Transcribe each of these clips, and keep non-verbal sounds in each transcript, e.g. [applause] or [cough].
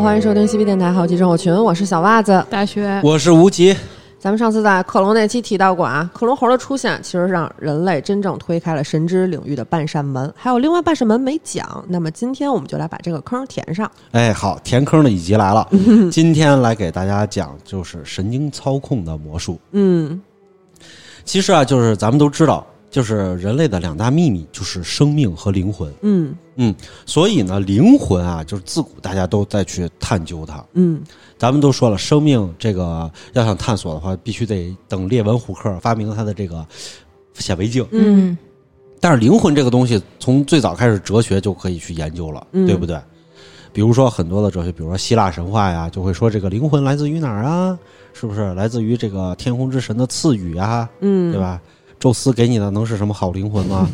欢迎收听西皮电台好奇症候群，我是小袜子。大学我是吴奇，咱们上次在克隆那期提到过啊，克隆猴的出现其实让人类真正推开了神之领域的半扇门，还有另外半扇门没讲。那么今天我们就来把这个坑填上。哎，好，填坑的一集来了。[laughs] 今天来给大家讲就是神经操控的魔术。嗯其实啊，就是咱们都知道，就是人类的两大秘密就是生命和灵魂。嗯嗯，所以呢，灵魂啊，就是自古大家都在去探究它。嗯咱们都说了，生命这个要想探索的话，必须得等列文虎克发明他的这个显微镜。嗯但是灵魂这个东西，从最早开始哲学就可以去研究了，嗯对不对？比如说很多的哲学，比如说希腊神话呀，就会说这个灵魂来自于哪儿啊？是不是来自于这个天空之神的赐予啊？嗯，对？吧？宙斯给你的能是什么好灵魂吗？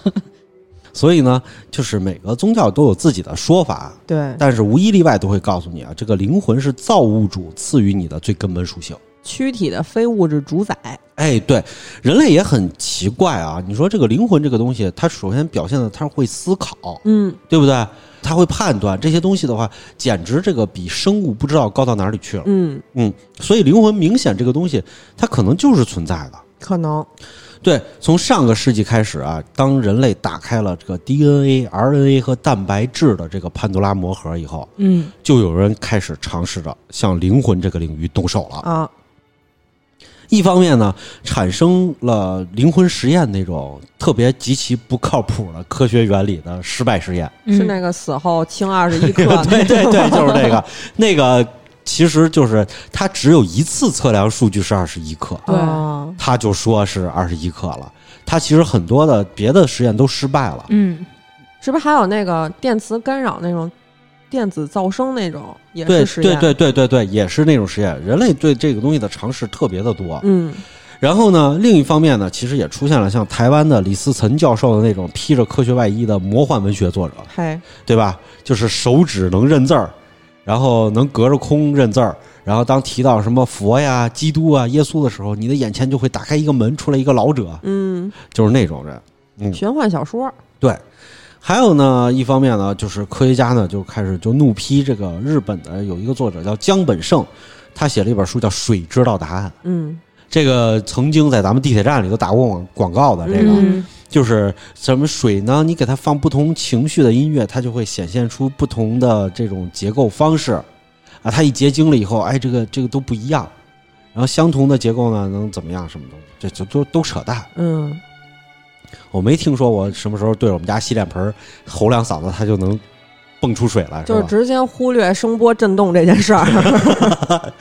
[laughs] 所以呢，就是每个宗教都有自己的说法，对，但是无一例外都会告诉你啊，这个灵魂是造物主赐予你的最根本属性。躯体的非物质主宰。哎，对，人类也很奇怪啊。你说这个灵魂这个东西，它首先表现的它会思考，嗯对不对？它会判断这些东西的话，简直这个比生物不知道高到哪里去了。嗯，嗯，所以灵魂明显这个东西，它可能就是存在的。可能。对，从上个世纪开始啊，当人类打开了这个 DNA、RNA 和蛋白质的这个潘多拉魔盒以后，嗯就有人开始尝试着向灵魂这个领域动手了。啊，一方面呢，产生了灵魂实验那种特别极其不靠谱的科学原理的失败实验。是那个死后轻二十一克。[laughs] 对对对，就是那个那个，其实就是他只有一次测量数据是二十一克，对哦他就说是二十一克了。他其实很多的别的实验都失败了。嗯，是不是还有那个电磁干扰那种电子噪声那种也对是实验？对对对对对，也是那种实验。人类对这个东西的尝试特别的多。嗯然后呢，另一方面呢，其实也出现了像台湾的李思岑教授的那种披着科学外衣的魔幻文学作者，嘿，对吧？就是手指能认字儿，然后能隔着空认字儿，然后当提到什么佛呀、基督啊、耶稣的时候，你的眼前就会打开一个门，出来一个老者，嗯，就是那种人。嗯，玄幻小说，对。还有呢，一方面呢，就是科学家呢就开始就怒批这个日本的有一个作者叫江本胜，他写了一本书叫《水知道答案》，嗯这个曾经在咱们地铁站里头打过广广告的这个。嗯就是什么水呢？你给它放不同情绪的音乐，它就会显现出不同的这种结构方式啊。它一结晶了以后，哎，这个这个都不一样。然后相同的结构呢，能怎么样？什么东西？这这都都扯淡。嗯，我没听说我什么时候对着我们家洗脸盆儿吼两嗓子，它就能蹦出水来，就是直接忽略声波震动这件事儿。[laughs]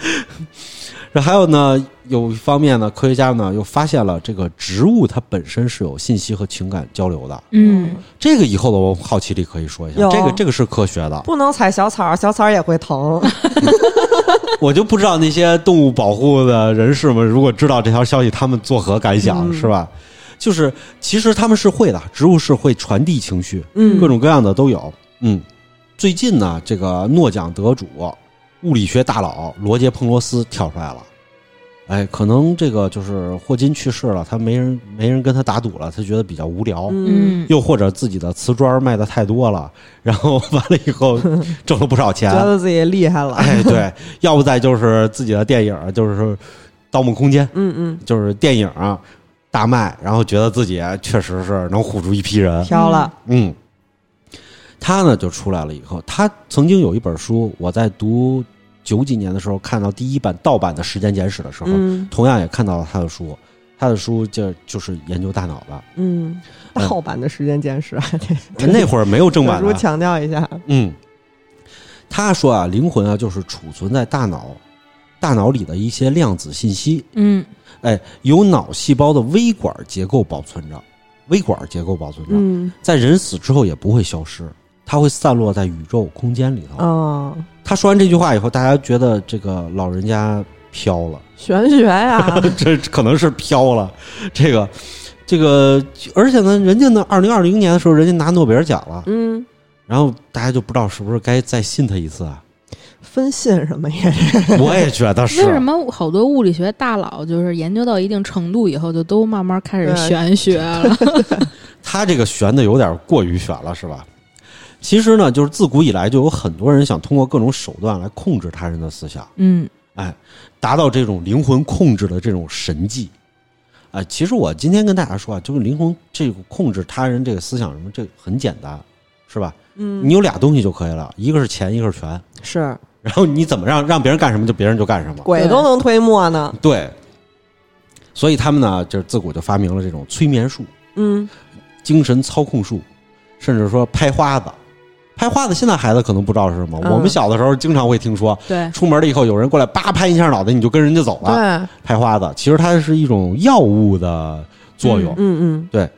[laughs] 这还有呢，有一方面呢，科学家呢又发现了这个植物它本身是有信息和情感交流的。嗯，这个以后的我好奇力可以说一下，这个这个是科学的。不能踩小草，小草也会疼。[laughs] 我就不知道那些动物保护的人士们，如果知道这条消息，他们作何感想，嗯是吧？就是其实他们是会的，植物是会传递情绪，嗯各种各样的都有。嗯，最近呢，这个诺奖得主、物理学大佬罗杰·彭罗斯跳出来了。哎，可能这个就是霍金去世了，他没人没人跟他打赌了，他觉得比较无聊。嗯，又或者自己的瓷砖卖的太多了，[laughs] 然后完了以后 [laughs] 挣了不少钱，觉得自己厉害了。哎，对，要不再就是自己的电影，就是《盗梦空间》，嗯嗯，就是电影啊大卖，然后觉得自己确实是能唬住一批人。飘了。嗯，他呢就出来了以后，他曾经有一本书，我在读九几年的时候看到第一版盗版的《时间简史》的时候，嗯。同样也看到了他的书。他的书就就是研究大脑的，嗯，盗版的时间简史，[laughs] 那会儿没有正版特殊的。强调一下。嗯，他说啊，灵魂啊就是储存在大脑大脑里的一些量子信息，嗯。哎，由脑细胞的微管结构保存着，微管结构保存着，嗯。在人死之后也不会消失，它会散落在宇宙空间里头。哦，他说完这句话以后，大家觉得这个老人家飘了，玄学呀。[laughs] 这可能是飘了，这个。这个，而且呢，人家呢，二零二零年的时候，人家拿诺贝尔奖了，嗯，然后大家就不知道是不是该再信他一次啊？分信什么呀 [laughs] 我也觉得是。为什么好多物理学大佬就是研究到一定程度以后，就都慢慢开始玄学了？[laughs] 他这个玄的有点过于玄了，是吧？其实呢，就是自古以来就有很多人想通过各种手段来控制他人的思想，嗯哎，达到这种灵魂控制的这种神迹。啊、其实我今天跟大家说啊，就是灵魂这个控制他人这个思想什么，这很简单，是吧？嗯，你有俩东西就可以了，一个是钱，一个是权。是然后你怎么让让别人干什么，就别人就干什么。鬼都能推磨呢。对，所以他们呢，就是自古就发明了这种催眠术、嗯，精神操控术，甚至说拍花子。拍花子，现在孩子可能不知道是什么。嗯我们小的时候经常会听说，对，出门了以后有人过来叭拍一下脑袋，你就跟人家走了。对，拍花子，其实它是一种药物的作用。嗯嗯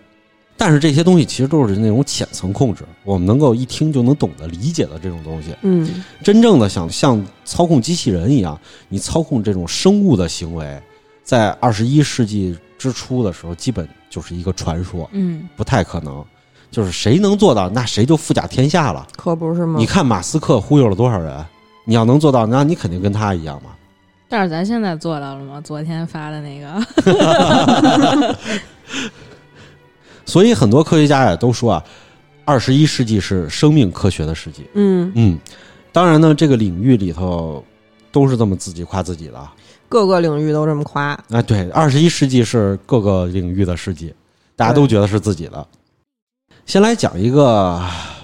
但是这些东西其实都是那种浅层控制，我们能够一听就能懂得、理解的这种东西。嗯真正的想像操控机器人一样，你操控这种生物的行为，在二十一世纪之初的时候，基本就是一个传说，嗯不太可能。就是谁能做到，那谁就富甲天下了。可不是吗？你看马斯克忽悠了多少人，你要能做到，那你肯定跟他一样嘛。但是咱现在做到了吗？昨天发的那个，[laughs] 所以很多科学家也都说啊，二十一世纪是生命科学的世纪。嗯，嗯，当然呢，这个领域里头都是这么自己夸自己的啊。各个领域都这么夸。哎，对，二十一世纪是各个领域的世纪，大家都觉得是自己的。先来讲一个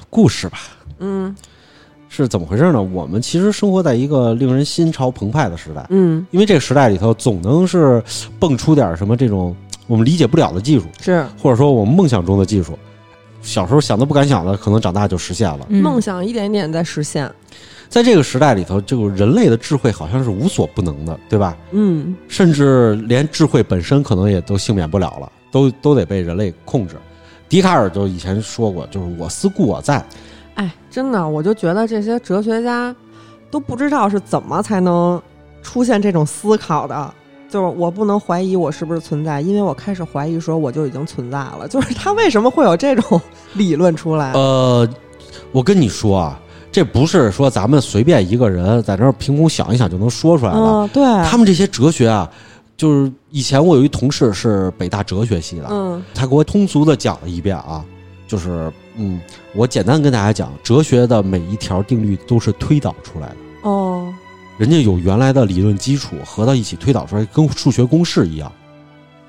故事吧，嗯是怎么回事呢？我们其实生活在一个令人心潮澎湃的时代，嗯，因为这个时代里头总能是蹦出点什么这种 [tsk] 我们理解不了的技术，是或者说我们梦想中的技术。小时候想都不敢想的，可能长大就实现了。嗯梦想一点一点在实现。在这个时代里头，这个人类的智慧好像是无所不能的，对吧？嗯甚至连智慧本身可能也都幸免不了了，都都得被人类控制。笛卡尔就以前说过，就是“我思故我在哎，真的，我就觉得这些哲学家都不知道是怎么才能出现这种思考的。就是我不能怀疑我是不是存在，因为我开始怀疑说我就已经存在了。就是他为什么会有这种理论出”。来？呃，我跟你说啊，这不是说咱们随便一个人在那儿凭空想一想就能说出来的。嗯，对，他们这些哲学啊，就是以前我有一同事是北大哲学系的，嗯他给我通俗的讲了一遍啊，就是嗯，我简单跟大家讲，哲学的每一条定律都是推导出来的。哦，人家有原来的理论基础，合到一起推导出来，跟数学公式一样，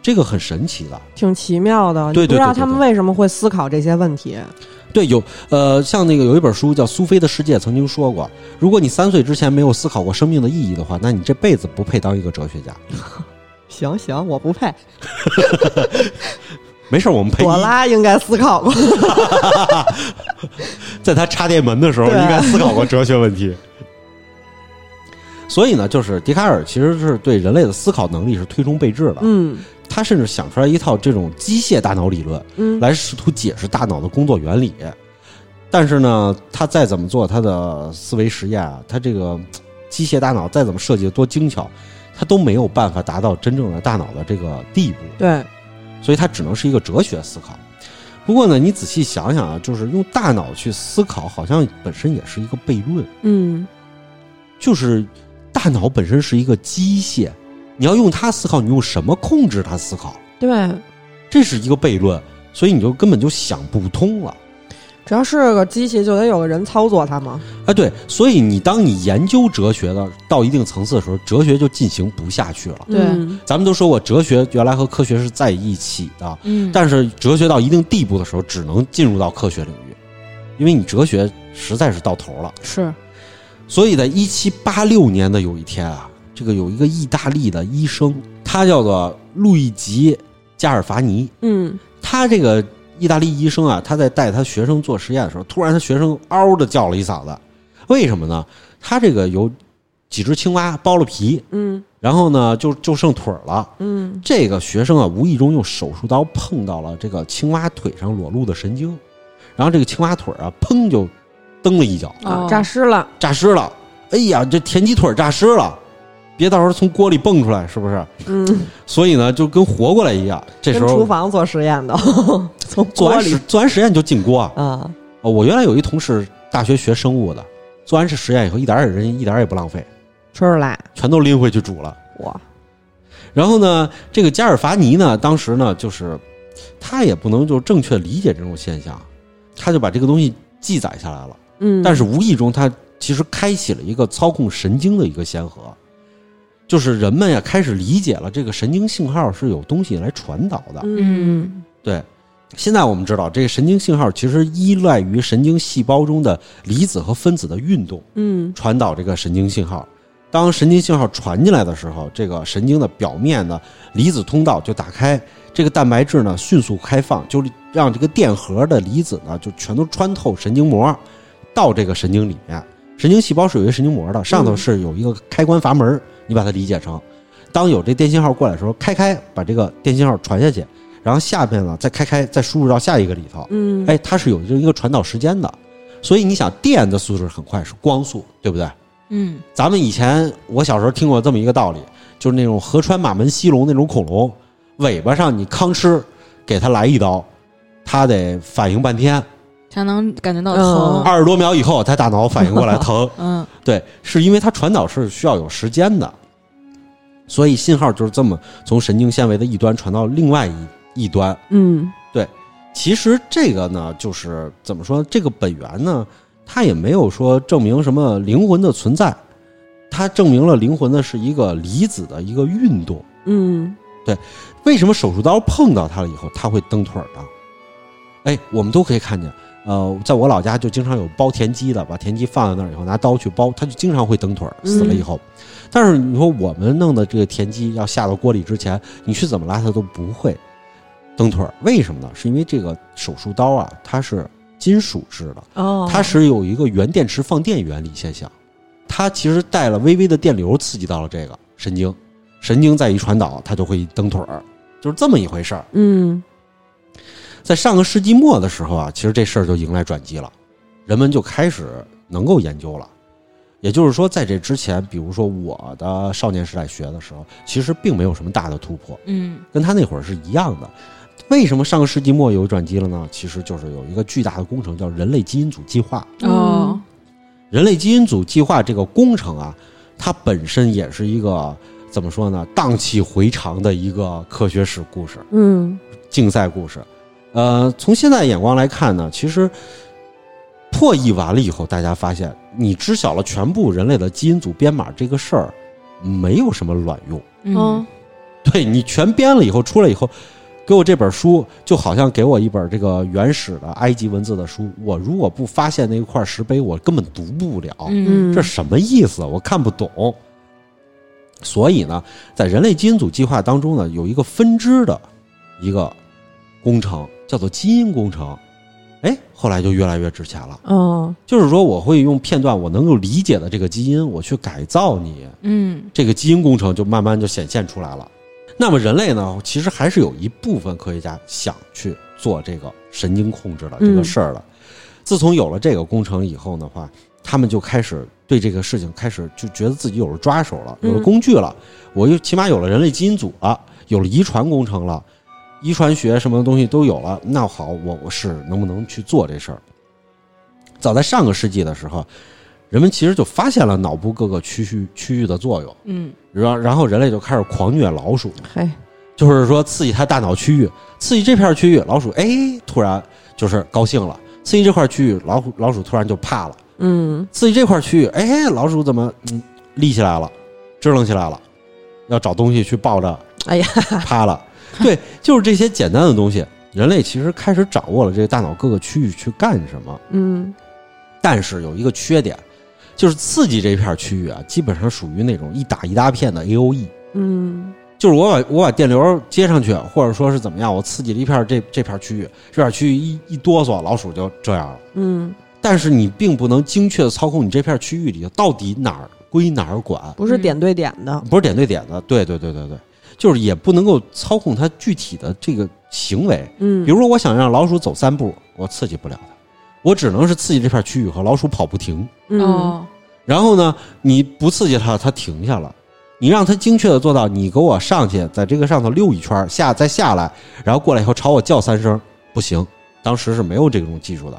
这个很神奇的。挺奇妙的。对你不知道他们为什么会思考这些问题。对，有呃，像那个有一本书叫《苏菲的世界》，曾经说过，如果你三岁之前没有思考过生命的意义的话，那你这辈子不配当一个哲学家。行行，我不配。[laughs] 没事儿，我们配朵一，拉应该思考过。[laughs] 在他插电门的时候，应该思考过哲学问题。所以呢，就是笛卡尔其实是对人类的思考能力是推崇备至的。嗯他甚至想出来一套这种机械大脑理论，嗯，来试图解释大脑的工作原理。但是呢，他再怎么做他的思维实验啊，他这个机械大脑再怎么设计的多精巧，他都没有办法达到真正的大脑的这个地步。对，所以它只能是一个哲学思考。不过呢，你仔细想想啊，就是用大脑去思考，好像本身也是一个悖论。嗯就是大脑本身是一个机械，你要用它思考，你用什么控制它思考？对，这是一个悖论，所以你就根本就想不通了。只要是个机器，就得有个人操作它吗。哎，对，所以你当你研究哲学的到一定层次的时候，哲学就进行不下去了。对嗯咱们都说过，哲学原来和科学是在一起的，嗯，但是哲学到一定地步的时候，只能进入到科学领域，因为你哲学实在是到头了。是所以在一七八六年的有一天啊，这个有一个意大利的医生，他叫做路易吉·加尔法尼。嗯他这个意大利医生啊，他在带他学生做实验的时候，突然他学生嗷的叫了一嗓子，为什么呢？他这个有几只青蛙剥了皮，嗯然后呢就就剩腿儿了。嗯这个学生啊，无意中用手术刀碰到了这个青蛙腿上裸露的神经，然后这个青蛙腿啊，砰就蹬了一脚，啊，哦诈尸了。诈尸了。哎呀，这田鸡腿儿诈尸了，别到时候从锅里蹦出来，是不是？嗯，所以呢，就跟活过来一样。这时候厨房做实验的，[laughs] 从做完实做完实验就进锅啊。啊。哦我原来有一同事，大学学生物的，做完这实验以后，一点儿也人一点也不浪费，吃出来，全都拎回去煮了。哇，然后呢，这个加尔法尼呢，当时呢，就是他也不能就正确理解这种现象，他就把这个东西记载下来了。嗯，但是无意中，他其实开启了一个操控神经的一个先河，就是人们呀开始理解了这个神经信号是有东西来传导的。嗯对，现在我们知道，这个神经信号其实依赖于神经细胞中的离子和分子的运动嗯传导这个神经信号。当神经信号传进来的时候，这个神经的表面的离子通道就打开，这个蛋白质呢迅速开放，就让这个电荷的离子呢就全都穿透神经膜，到这个神经里面。神经细胞是有一个神经膜的，上头是有一个开关阀门，你把它理解成，当有这电信号过来的时候，开开把这个电信号传下去，然后下边呢再开开再输入到下一个里头，嗯，哎，它是有这一个传导时间的。所以你想，电的速度是很快，是光速，对不对？嗯。咱们以前我小时候听过这么一个道理，就是那种河川马门溪龙那种恐龙，尾巴上你吭哧给它来一刀，它得反应半天，才能感觉到嗯疼。二十多秒以后他大脑反应过来疼。[laughs] 嗯对，是因为它传导是需要有时间的，所以信号就是这么从神经纤维的一端传到另外一一端。嗯对其实这个呢，就是怎么说，这个本源呢，它也没有说证明什么灵魂的存在，它证明了灵魂呢是一个离子的一个运动。嗯对为什么手术刀碰到它了以后，它会蹬腿儿呢？哎，我们都可以看见，呃，在我老家就经常有包田鸡的，把田鸡放在那儿以后，拿刀去包，它就经常会蹬腿儿，死了以后。但是你说我们弄的这个田鸡要下到锅里之前，你去怎么拉它都不会蹬腿儿，为什么呢？是因为这个手术刀啊，它是金属制的，哦，它是有一个原电池放电原理现象，它其实带了微微的电流刺激到了这个神经，神经再一传导，它就会蹬腿儿，就是这么一回事儿。嗯在上个世纪末的时候啊，其实这事儿就迎来转机了，人们就开始能够研究了。也就是说，在这之前，比如说我的少年时代学的时候，其实并没有什么大的突破，嗯跟他那会儿是一样的。为什么上个世纪末有转机了呢？其实就是有一个巨大的工程叫人类基因组计划。哦人类基因组计划这个工程啊，它本身也是一个怎么说呢，荡气回肠的一个科学史故事。嗯竞赛故事。呃，从现在眼光来看呢，其实破译完了以后，大家发现你知晓了全部人类的基因组编码这个事儿，没有什么卵用。嗯对你全编了以后出来以后，给我这本书，就好像给我一本这个原始的埃及文字的书，我如果不发现那一块石碑，我根本读不了。嗯这什么意思？我看不懂。所以呢，在人类基因组计划当中呢，有一个分支的一个工程，叫做基因工程。哎，后来就越来越值钱了。哦就是说，我会用片段我能够理解的这个基因，我去改造你，嗯这个基因工程就慢慢就显现出来了。那么人类呢，其实还是有一部分科学家想去做这个神经控制的这个事儿的。自从有了这个工程以后的话，他们就开始对这个事情开始就觉得自己有了抓手了，有了嗯工具了。我又起码有了人类基因组了，有了遗传工程了，遗传学什么东西都有了。那好，我我是能不能去做这事儿？早在上个世纪的时候，人们其实就发现了脑部各个区域区域的作用。嗯然然后人类就开始狂虐老鼠，嘿就是说刺激它大脑区域，刺激这片区域，老鼠哎突然就是高兴了；刺激这块区域，老虎老鼠突然就怕了；嗯刺激这块区域，哎老鼠怎么嗯立起来了，支棱起来了，要找东西去抱着，哎呀，趴了。[laughs] 对，就是这些简单的东西，人类其实开始掌握了这个大脑各个区域去干什么。嗯但是有一个缺点，就是刺激这片区域啊，基本上属于那种一打一大片的 A O E。嗯就是我把我把电流接上去，或者说是怎么样，我刺激了一片这这片区域，这片区域一一哆嗦，老鼠就这样了。嗯，但是你并不能精确的操控你这片区域里到底哪儿归哪儿管，不是点对点的，不是点对点的。对对对对对，就是也不能够操控它具体的这个行为。嗯，比如说，我想让老鼠走三步，我刺激不了它，我只能是刺激这片区域和老鼠跑不停。嗯哦然后呢，你不刺激它，它停下了。你让它精确的做到，你给我上去，在这个上头溜一圈，下再下来，然后过来以后朝我叫三声，不行，当时是没有这种技术的。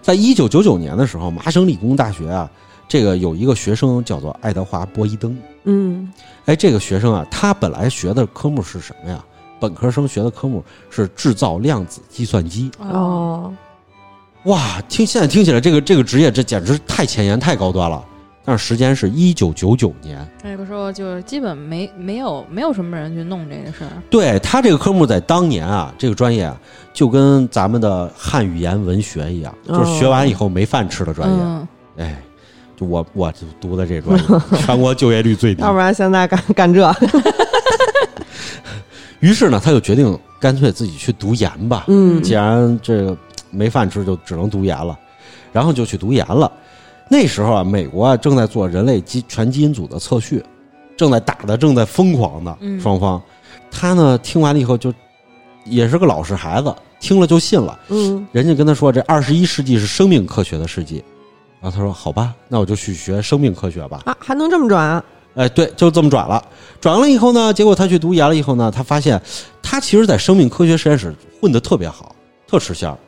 在一九九九年的时候，麻省理工大学啊，这个有一个学生叫做爱德华·波伊登。嗯哎，这个学生啊，他本来学的科目是什么呀？本科生学的科目是制造量子计算机。哦哇，听现在听起来这个这个职业这简直太前沿太高端了。但是时间是一九九九年，那个时候就基本没没有没有什么人去弄这个事儿。对他这个科目在当年啊，这个专业啊，就跟咱们的汉语言文学一样，就是学完以后没饭吃的专业。嗯，哎，就我我就读的这专业，全国就业率最低 [laughs] 要。不然现在干干这，[laughs] 于是呢，他就决定干脆自己去读研吧。嗯既然这个没饭吃，就只能读研了，然后就去读研了。那时候啊，美国啊正在做人类基全基因组的测序，正在打的正在疯狂的嗯双方。他呢听完了以后就也是个老实孩子，听了就信了。嗯人家跟他说这二十一世纪是生命科学的世纪，然后他说好吧，那我就去学生命科学吧。啊，还能这么转？哎，对，就这么转了。转了以后呢，结果他去读研了以后呢，他发现他其实在生命科学实验室混得特别好，特吃香。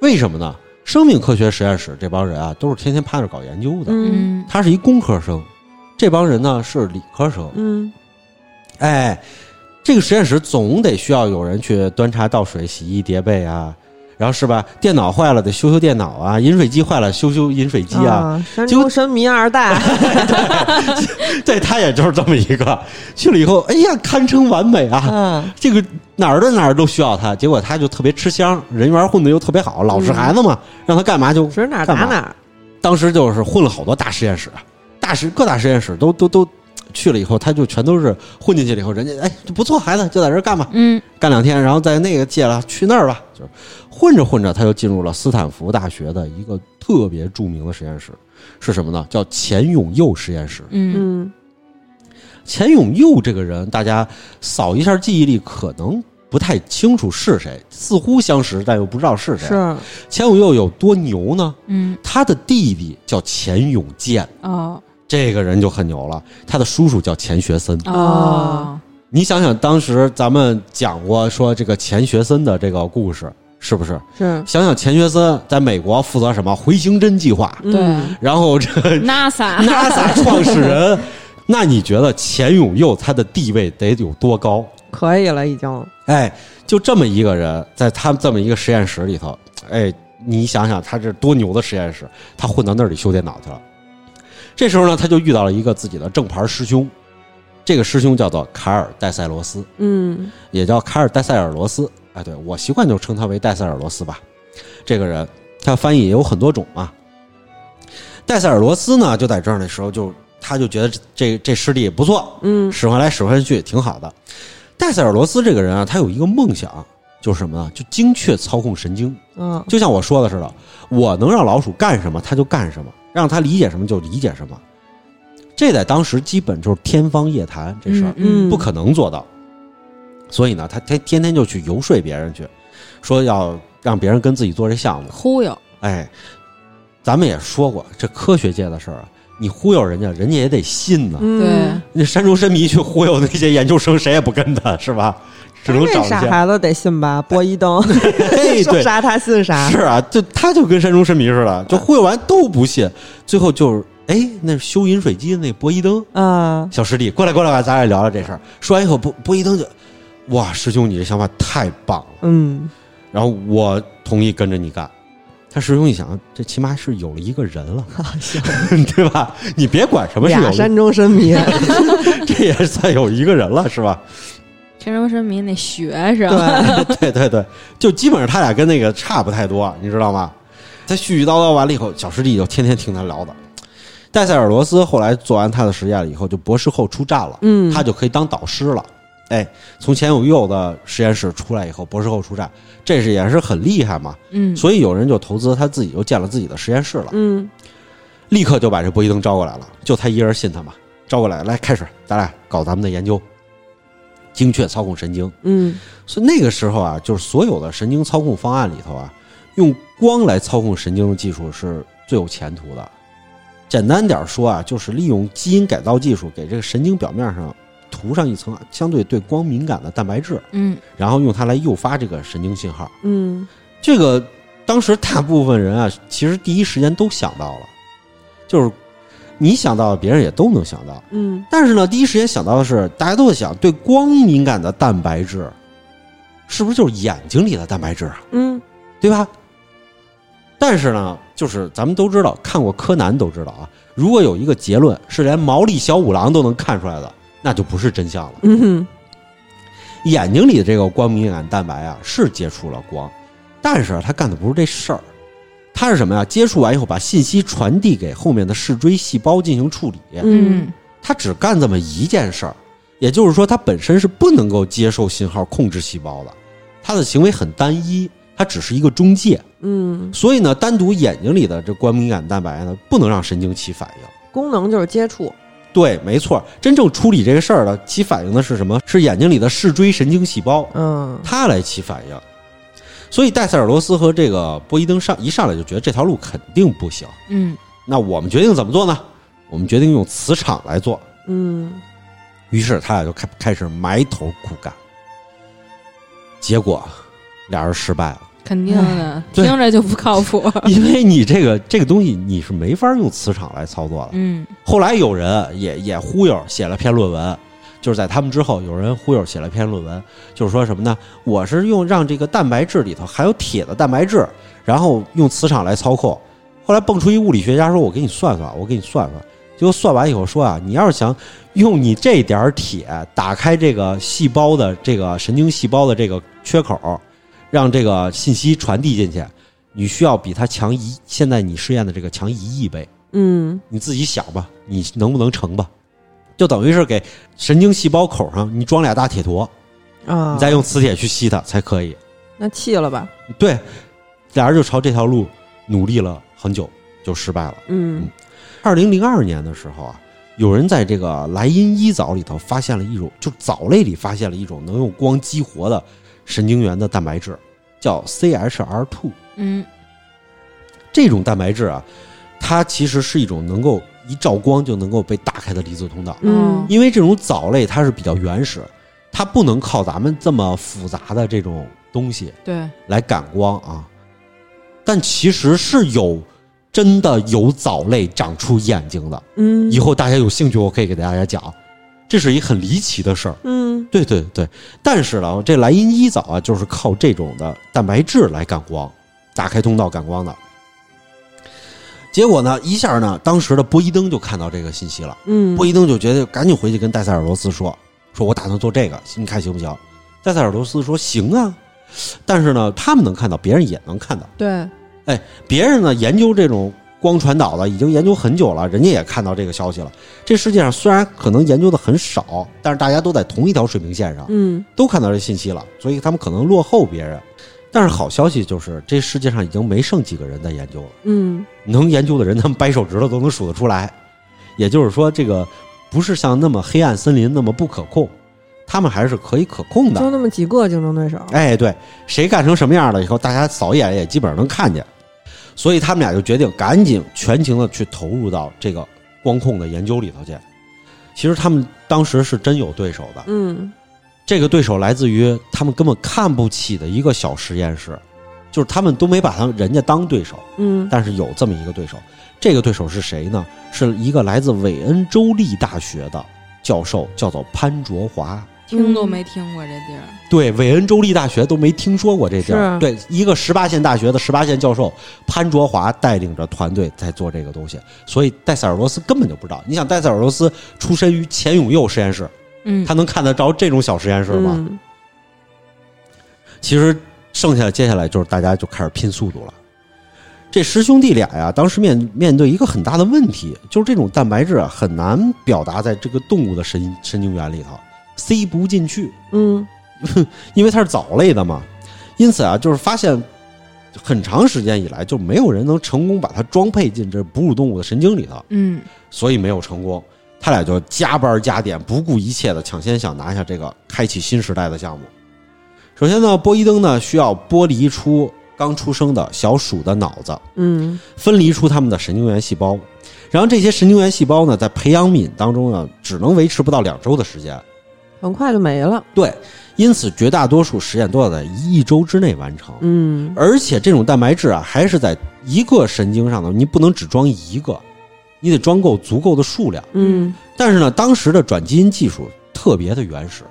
为什么呢？生命科学实验室这帮人啊，都是天天趴着搞研究的。嗯嗯，他是一工科生，这帮人呢是理科生。嗯哎，这个实验室总得需要有人去端茶倒水、洗衣叠被啊，然后是吧？电脑坏了得修修电脑啊，饮水机坏了修修饮水机啊。山结果中神迷二代，[laughs] 对他也就是这么一个，去了以后，哎呀，堪称完美啊！嗯这个哪儿的哪儿都需要他，结果他就特别吃香，人缘混的又特别好，老实孩子嘛，让他干嘛就指哪儿打哪儿。当时就是混了好多大实验室，大实各大实验室都都都去了以后，他就全都是混进去了以后，人家哎不错，孩子就在这儿干吧，嗯。干两天，然后在那个戒了，去那儿吧，就是混着混着，他就进入了斯坦福大学的一个特别著名的实验室，是什么呢？叫钱永佑实验室。嗯。嗯。钱永佑这个人，大家扫一下记忆力，可能不太清楚是谁，似乎相识，但又不知道是谁。是。钱永佑有多牛呢？嗯。他的弟弟叫钱永健，哦这个人就很牛了。他的叔叔叫钱学森。哦，你想想，当时咱们讲过说这个钱学森的这个故事，是不是？是，想想钱学森在美国负责什么回形针计划，对嗯然后这 NASA [laughs] NASA 创始人，[laughs] 那你觉得钱永佑他的地位得有多高？可以了，已经。哎，就这么一个人，在他这么一个实验室里头，哎，你想想他这多牛的实验室，他混到那里修电脑去了。这时候呢，他就遇到了一个自己的正牌师兄，这个师兄叫做卡尔戴塞罗斯，嗯也叫卡尔戴塞尔罗斯。哎，对我习惯就称他为戴塞尔罗斯吧。这个人，他翻译也有很多种啊。戴塞尔罗斯呢，就在这儿的时候就，他就觉得这这这师弟不错，嗯使唤来使唤去挺好的。戴塞尔罗斯这个人啊，他有一个梦想，就是什么呢？就精确操控神经，嗯就像我说的似的，我能让老鼠干什么，他就干什么，让他理解什么就理解什么。这在当时基本就是天方夜谭，这事儿、嗯，不可能做到。所以呢，他天天天就去游说别人去，说要让别人跟自己做这项目。忽悠，哎，咱们也说过，这科学界的事儿啊，你忽悠人家，人家也得信呢。嗯对，那山中神迷去忽悠那些研究生，谁也不跟他，是吧？只能这找一些。傻孩子得信吧？波一灯 [laughs] [laughs] 哎，说，啥他信啥。是啊，就他就跟山中神迷似的，就忽悠完都不信，最后就是哎，那修饮水机的那波一灯啊，小师弟过来过来吧，咱俩聊聊这事儿。说完以后，波波一灯就，哇，师兄你这想法太棒了，嗯然后我同意跟着你干。他师兄一想，这起码是有了一个人了，[laughs] 对吧？你别管什么是有了，俩山中神迷，这也算有一个人了，是吧？天生神明那学生，对，[laughs] 对对对，就基本上他俩跟那个差不太多，你知道吗？他絮絮叨叨完了以后，小师弟就天天听他聊的。戴塞尔罗斯后来做完他的实验了以后，就博士后出站了，嗯，他就可以当导师了。哎，从钱永佑的实验室出来以后，博士后出站，这是也是很厉害嘛。嗯，所以有人就投资，他自己就建了自己的实验室了，嗯立刻就把这波伊登招过来了，就他一人信他嘛，招过来，来开始，咱俩搞咱们的研究，精确操控神经。嗯所以那个时候啊，就是所有的神经操控方案里头啊，用光来操控神经的技术是最有前途的。简单点说啊，就是利用基因改造技术给这个神经表面上涂上一层相对对光敏感的蛋白质，嗯然后用它来诱发这个神经信号。嗯这个当时大部分人啊，其实第一时间都想到了，就是你想到的，别人也都能想到。嗯但是呢，第一时间想到的是，大家都在想，对光敏感的蛋白质，是不是就是眼睛里的蛋白质啊？嗯，对吧？但是呢，就是咱们都知道，看过柯南都知道啊，如果有一个结论是连毛利小五郎都能看出来的，那就不是真相了。嗯哼，眼睛里的这个光敏感蛋白啊，是接触了光，但是他干的不是这事儿，他是什么呀？接触完以后，把信息传递给后面的视锥细胞进行处理。嗯它只干这么一件事儿，也就是说，它本身是不能够接受信号控制细胞的，它的行为很单一，它只是一个中介。嗯，所以呢，单独眼睛里的这光敏感蛋白呢，不能让神经起反应。功能就是接触。对，没错，真正处理这个事儿的起反应的是什么？是眼睛里的视锥神经细胞，嗯它来起反应。所以戴塞尔罗斯和这个波伊登上一上来就觉得这条路肯定不行。嗯那我们决定怎么做呢？我们决定用磁场来做。嗯于是他俩就开开始埋头苦干。结果俩人失败了，肯定的，[laughs] 听着就不靠谱。[laughs] 因为你这个这个东西你是没法用磁场来操作的。嗯后来有人也也忽悠写了篇论文，就是在他们之后，有人忽悠写了篇论文，就是说什么呢？我是用让这个蛋白质里头含有铁的蛋白质，然后用磁场来操控。后来蹦出一物理学家说：“我给你算算，我给你算算。”结果算完以后说啊，你要是想用你这点儿铁打开这个细胞的这个神经细胞的这个缺口，让这个信息传递进去，你需要比它强一现在你试验的这个强一亿倍。嗯你自己想吧，你能不能成吧？就等于是给神经细胞口上你装俩大铁坨，啊，你再用磁铁去吸它才可以。那气了吧。对，俩人就朝这条路努力了很久，就失败了。嗯二零零二年的时候啊，有人在这个莱茵伊藻里头发现了一种，就藻类里发现了一种能用光激活的神经元的蛋白质，叫 CHR two。嗯这种蛋白质啊，它其实是一种能够一照光就能够被打开的离子通道。嗯因为这种藻类它是比较原始，它不能靠咱们这么复杂的这种东西对，来感光啊。但其实是有真的有藻类长出眼睛的。嗯以后大家有兴趣，我可以给大家讲，这是一很离奇的事儿。嗯对对对，但是呢，这莱茵伊藻啊，就是靠这种的蛋白质来感光，打开通道感光的。结果呢，一下呢，当时的波伊登就看到这个信息了。嗯波伊登就觉得赶紧回去跟戴塞尔罗斯说，说我打算做这个，你看行不行？戴塞尔罗斯说行啊，但是呢，他们能看到，别人也能看到。对哎别人呢研究这种光传导的已经研究很久了，人家也看到这个消息了。这世界上虽然可能研究的很少，但是大家都在同一条水平线上，嗯都看到这信息了，所以他们可能落后别人。但是好消息就是，这世界上已经没剩几个人在研究了。嗯能研究的人，他们掰手指头都能数得出来。也就是说，这个不是像那么黑暗森林那么不可控，他们还是可以可控的。就那么几个竞争对手。哎，对，谁干成什么样了以后，大家扫一眼也基本上能看见。所以他们俩就决定赶紧全情的去投入到这个光控的研究里头去。其实他们当时是真有对手的，嗯这个对手来自于他们根本看不起的一个小实验室，就是他们都没把他们人家当对手，嗯但是有这么一个对手。这个对手是谁呢？是一个来自韦恩州立大学的教授，叫做潘卓华。听都没听过这地儿。对，韦恩州立大学都没听说过这地儿。对，一个十八线大学的十八线教授潘卓华带领着团队在做这个东西，所以戴塞尔罗斯根本就不知道。你想，戴塞尔罗斯出身于钱永佑实验室，嗯他能看得着这种小实验室吗？嗯其实剩下的接下来就是大家就开始拼速度了。这师兄弟俩呀，当时面面对一个很大的问题，就是这种蛋白质啊很难表达在这个动物的神神经元里头，塞不进去。嗯 [laughs] 因为它是藻类的嘛，因此啊，就是发现很长时间以来就没有人能成功把它装配进这哺乳动物的神经里头，嗯所以没有成功。他俩就加班加点，不顾一切的抢先想拿下这个开启新时代的项目。首先呢，波伊登呢需要剥离出刚出生的小鼠的脑子，嗯分离出它们的神经元细胞，然后这些神经元细胞呢，在培养皿当中呢，只能维持不到两周的时间。很快就没了。对，因此绝大多数实验都要在一周之内完成。嗯而且这种蛋白质啊，还是在一个神经上的，你不能只装一个，你得装够足够的数量。嗯但是呢，当时的转基因技术特别的原始，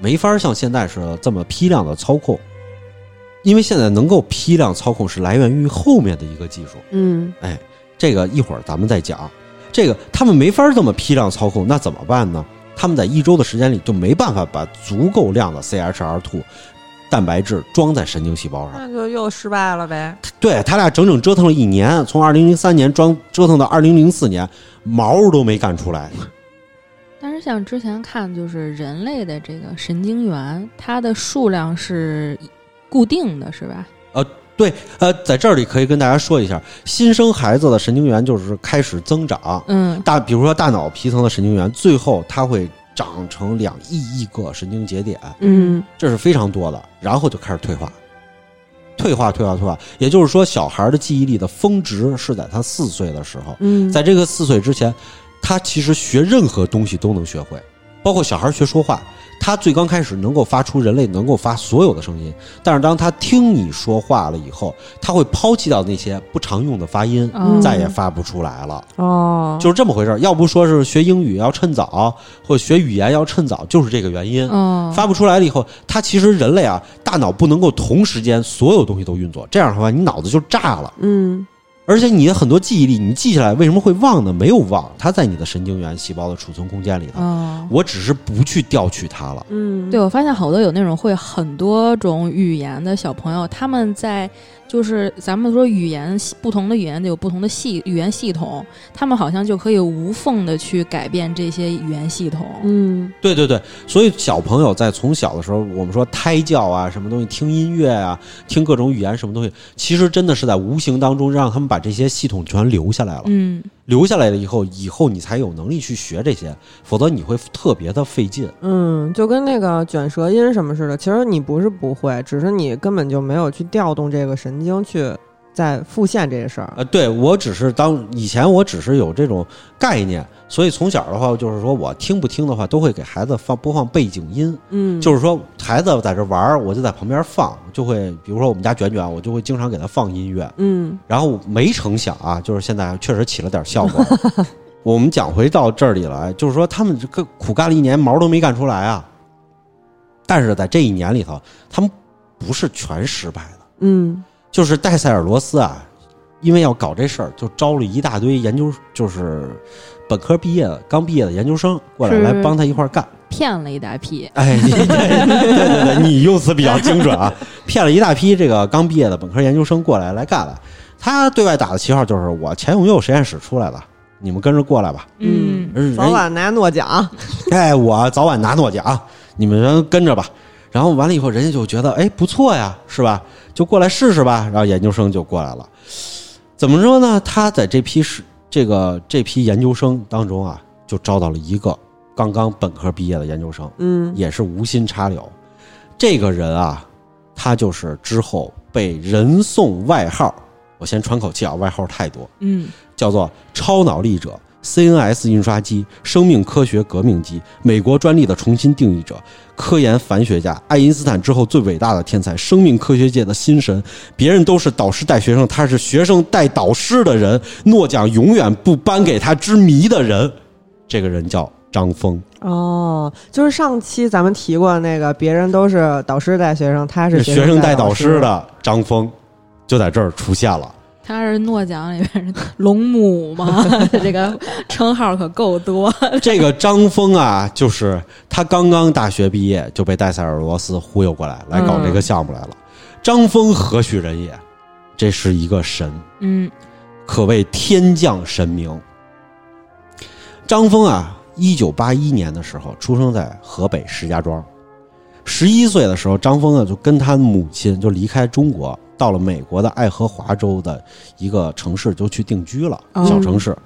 没法像现在是这么批量的操控。因为现在能够批量操控是来源于后面的一个技术，嗯哎，这个一会儿咱们再讲。这个他们没法这么批量操控，那怎么办呢？他们在一周的时间里就没办法把足够量的 CHR2 蛋白质装在神经细胞上。那就又失败了呗。对他俩整整折腾了一年，从二零零三年装折腾到二零零四年，毛都没干出来。但是像之前看，就是人类的这个神经元，它的数量是固定的，是吧？呃对，呃，在这里可以跟大家说一下，新生孩子的神经元就是开始增长，嗯大，比如说大脑皮层的神经元，最后它会长成两亿亿个神经节点，嗯这是非常多的，然后就开始退化，退化，退化，退化。也就是说，小孩的记忆力的峰值是在他四岁的时候，嗯，在这个四岁之前，他其实学任何东西都能学会，包括小孩学说话。他最刚开始能够发出人类能够发所有的声音，但是当他听你说话了以后，他会抛弃掉那些不常用的发音，嗯再也发不出来了。哦，就是这么回事儿。要不说是学英语要趁早，或者学语言要趁早，就是这个原因。哦，发不出来了以后，他其实人类啊，大脑不能够同时间所有东西都运作，这样的话你脑子就炸了。嗯而且你的很多记忆力，你记下来为什么会忘呢？没有忘，它在你的神经元细胞的储存空间里头。哦，我只是不去调取它了。嗯，对，我发现好多有那种会很多种语言的小朋友，他们在就是咱们说语言系不同的语言有不同的系语言系统，他们好像就可以无缝的去改变这些语言系统。嗯对对对，所以小朋友在从小的时候，我们说胎教啊，什么东西，听音乐啊，听各种语言什么东西，其实真的是在无形当中让他们把这些系统全留下来了。嗯，留下来了以后，以后你才有能力去学这些，否则你会特别的费劲。嗯，就跟那个卷舌音什么似的，其实你不是不会，只是你根本就没有去调动这个神经去在复现这个事儿。呃，对我只是当以前我只是有这种概念，所以从小的话就是说我听不听的话，都会给孩子放播放背景音，嗯，就是说孩子在这玩儿，我就在旁边放，就会比如说我们家卷卷，我就会经常给他放音乐，嗯然后没成想啊，就是现在确实起了点效果。我们讲回到这里来，就是说他们这个苦干了一年，毛都没干出来啊。但是在这一年里头，他们不是全失败的，嗯就是戴塞尔罗斯啊，因为要搞这事儿，就招了一大堆研究，就是本科毕业的、刚毕业的研究生过来来帮他一块儿干。骗了一大批。哎，你 [laughs] 对对对对，你用词比较精准啊，骗了一大批这个刚毕业的本科研究生过来来干了。他对外打的旗号就是我钱永佑实验室出来的，你们跟着过来吧。嗯人早晚拿诺奖。[laughs] 哎，我早晚拿诺奖，你们跟着吧。然后完了以后，人家就觉得哎不错呀，是吧？就过来试试吧。然后研究生就过来了。怎么说呢？他在这批是这个这批研究生当中啊，就招到了一个刚刚本科毕业的研究生。嗯也是无心插柳。这个人啊，他就是之后被人送外号，我先喘口气啊，外号太多，嗯，叫做超脑力者、CNS 印刷机、生命科学革命机、美国专利的重新定义者、科研反学家、爱因斯坦之后最伟大的天才、生命科学界的新神。别人都是导师带学生，他是学生带导师的人，诺奖永远不颁给他之谜的人。这个人叫张峰。哦，就是上期咱们提过那个，别人都是导师带学生，他是是学生带导师师。的张峰，就在这儿出现了。他是诺奖里边的龙母嘛，[laughs] 这个称号可够多。[laughs] 这个张峰啊，就是他刚刚大学毕业就被戴塞尔罗斯忽悠过来，来搞这个项目来了。张峰何许人也？这是一个神，嗯可谓天降神明。张峰啊，一九八一年的时候出生在河北石家庄。十一岁的时候，张峰啊就跟他母亲就离开中国，到了美国的爱荷华州的一个城市就去定居了，哦小城市。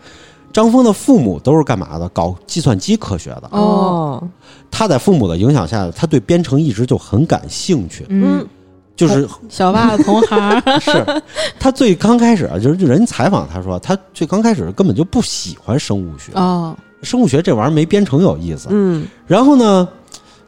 张峰的父母都是干嘛的？搞计算机科学的。哦，他在父母的影响下，他对编程一直就很感兴趣，嗯，就是小袜子同行。[laughs] 是他最刚开始啊，就是人采访他说，他最刚开始根本就不喜欢生物学，哦，生物学这玩意儿没编程有意思。嗯然后呢，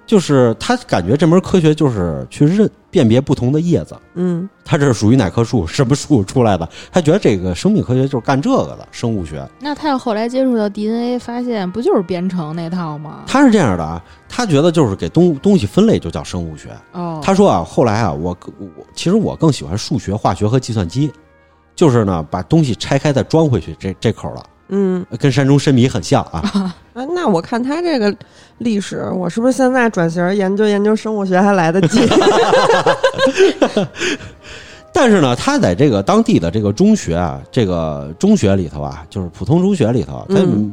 就是他感觉这门科学就是去认辨别不同的叶子，嗯它这是属于哪棵树，什么树出来的？他觉得这个生命科学就是干这个的，生物学。那他要后来接触到 DNA，发现不就是编程那套吗？他是这样的啊，他觉得就是给东东西分类就叫生物学。哦，他说啊，后来啊，我我其实我更喜欢数学、化学和计算机，就是呢把东西拆开再装回去这这口了，嗯跟山中参米很像啊。啊，那我看他这个历史，我是不是现在转型研究研究生物学还来得及？[laughs] 但是呢，他在这个当地的这个中学啊，这个中学里头啊，就是普通中学里头，他嗯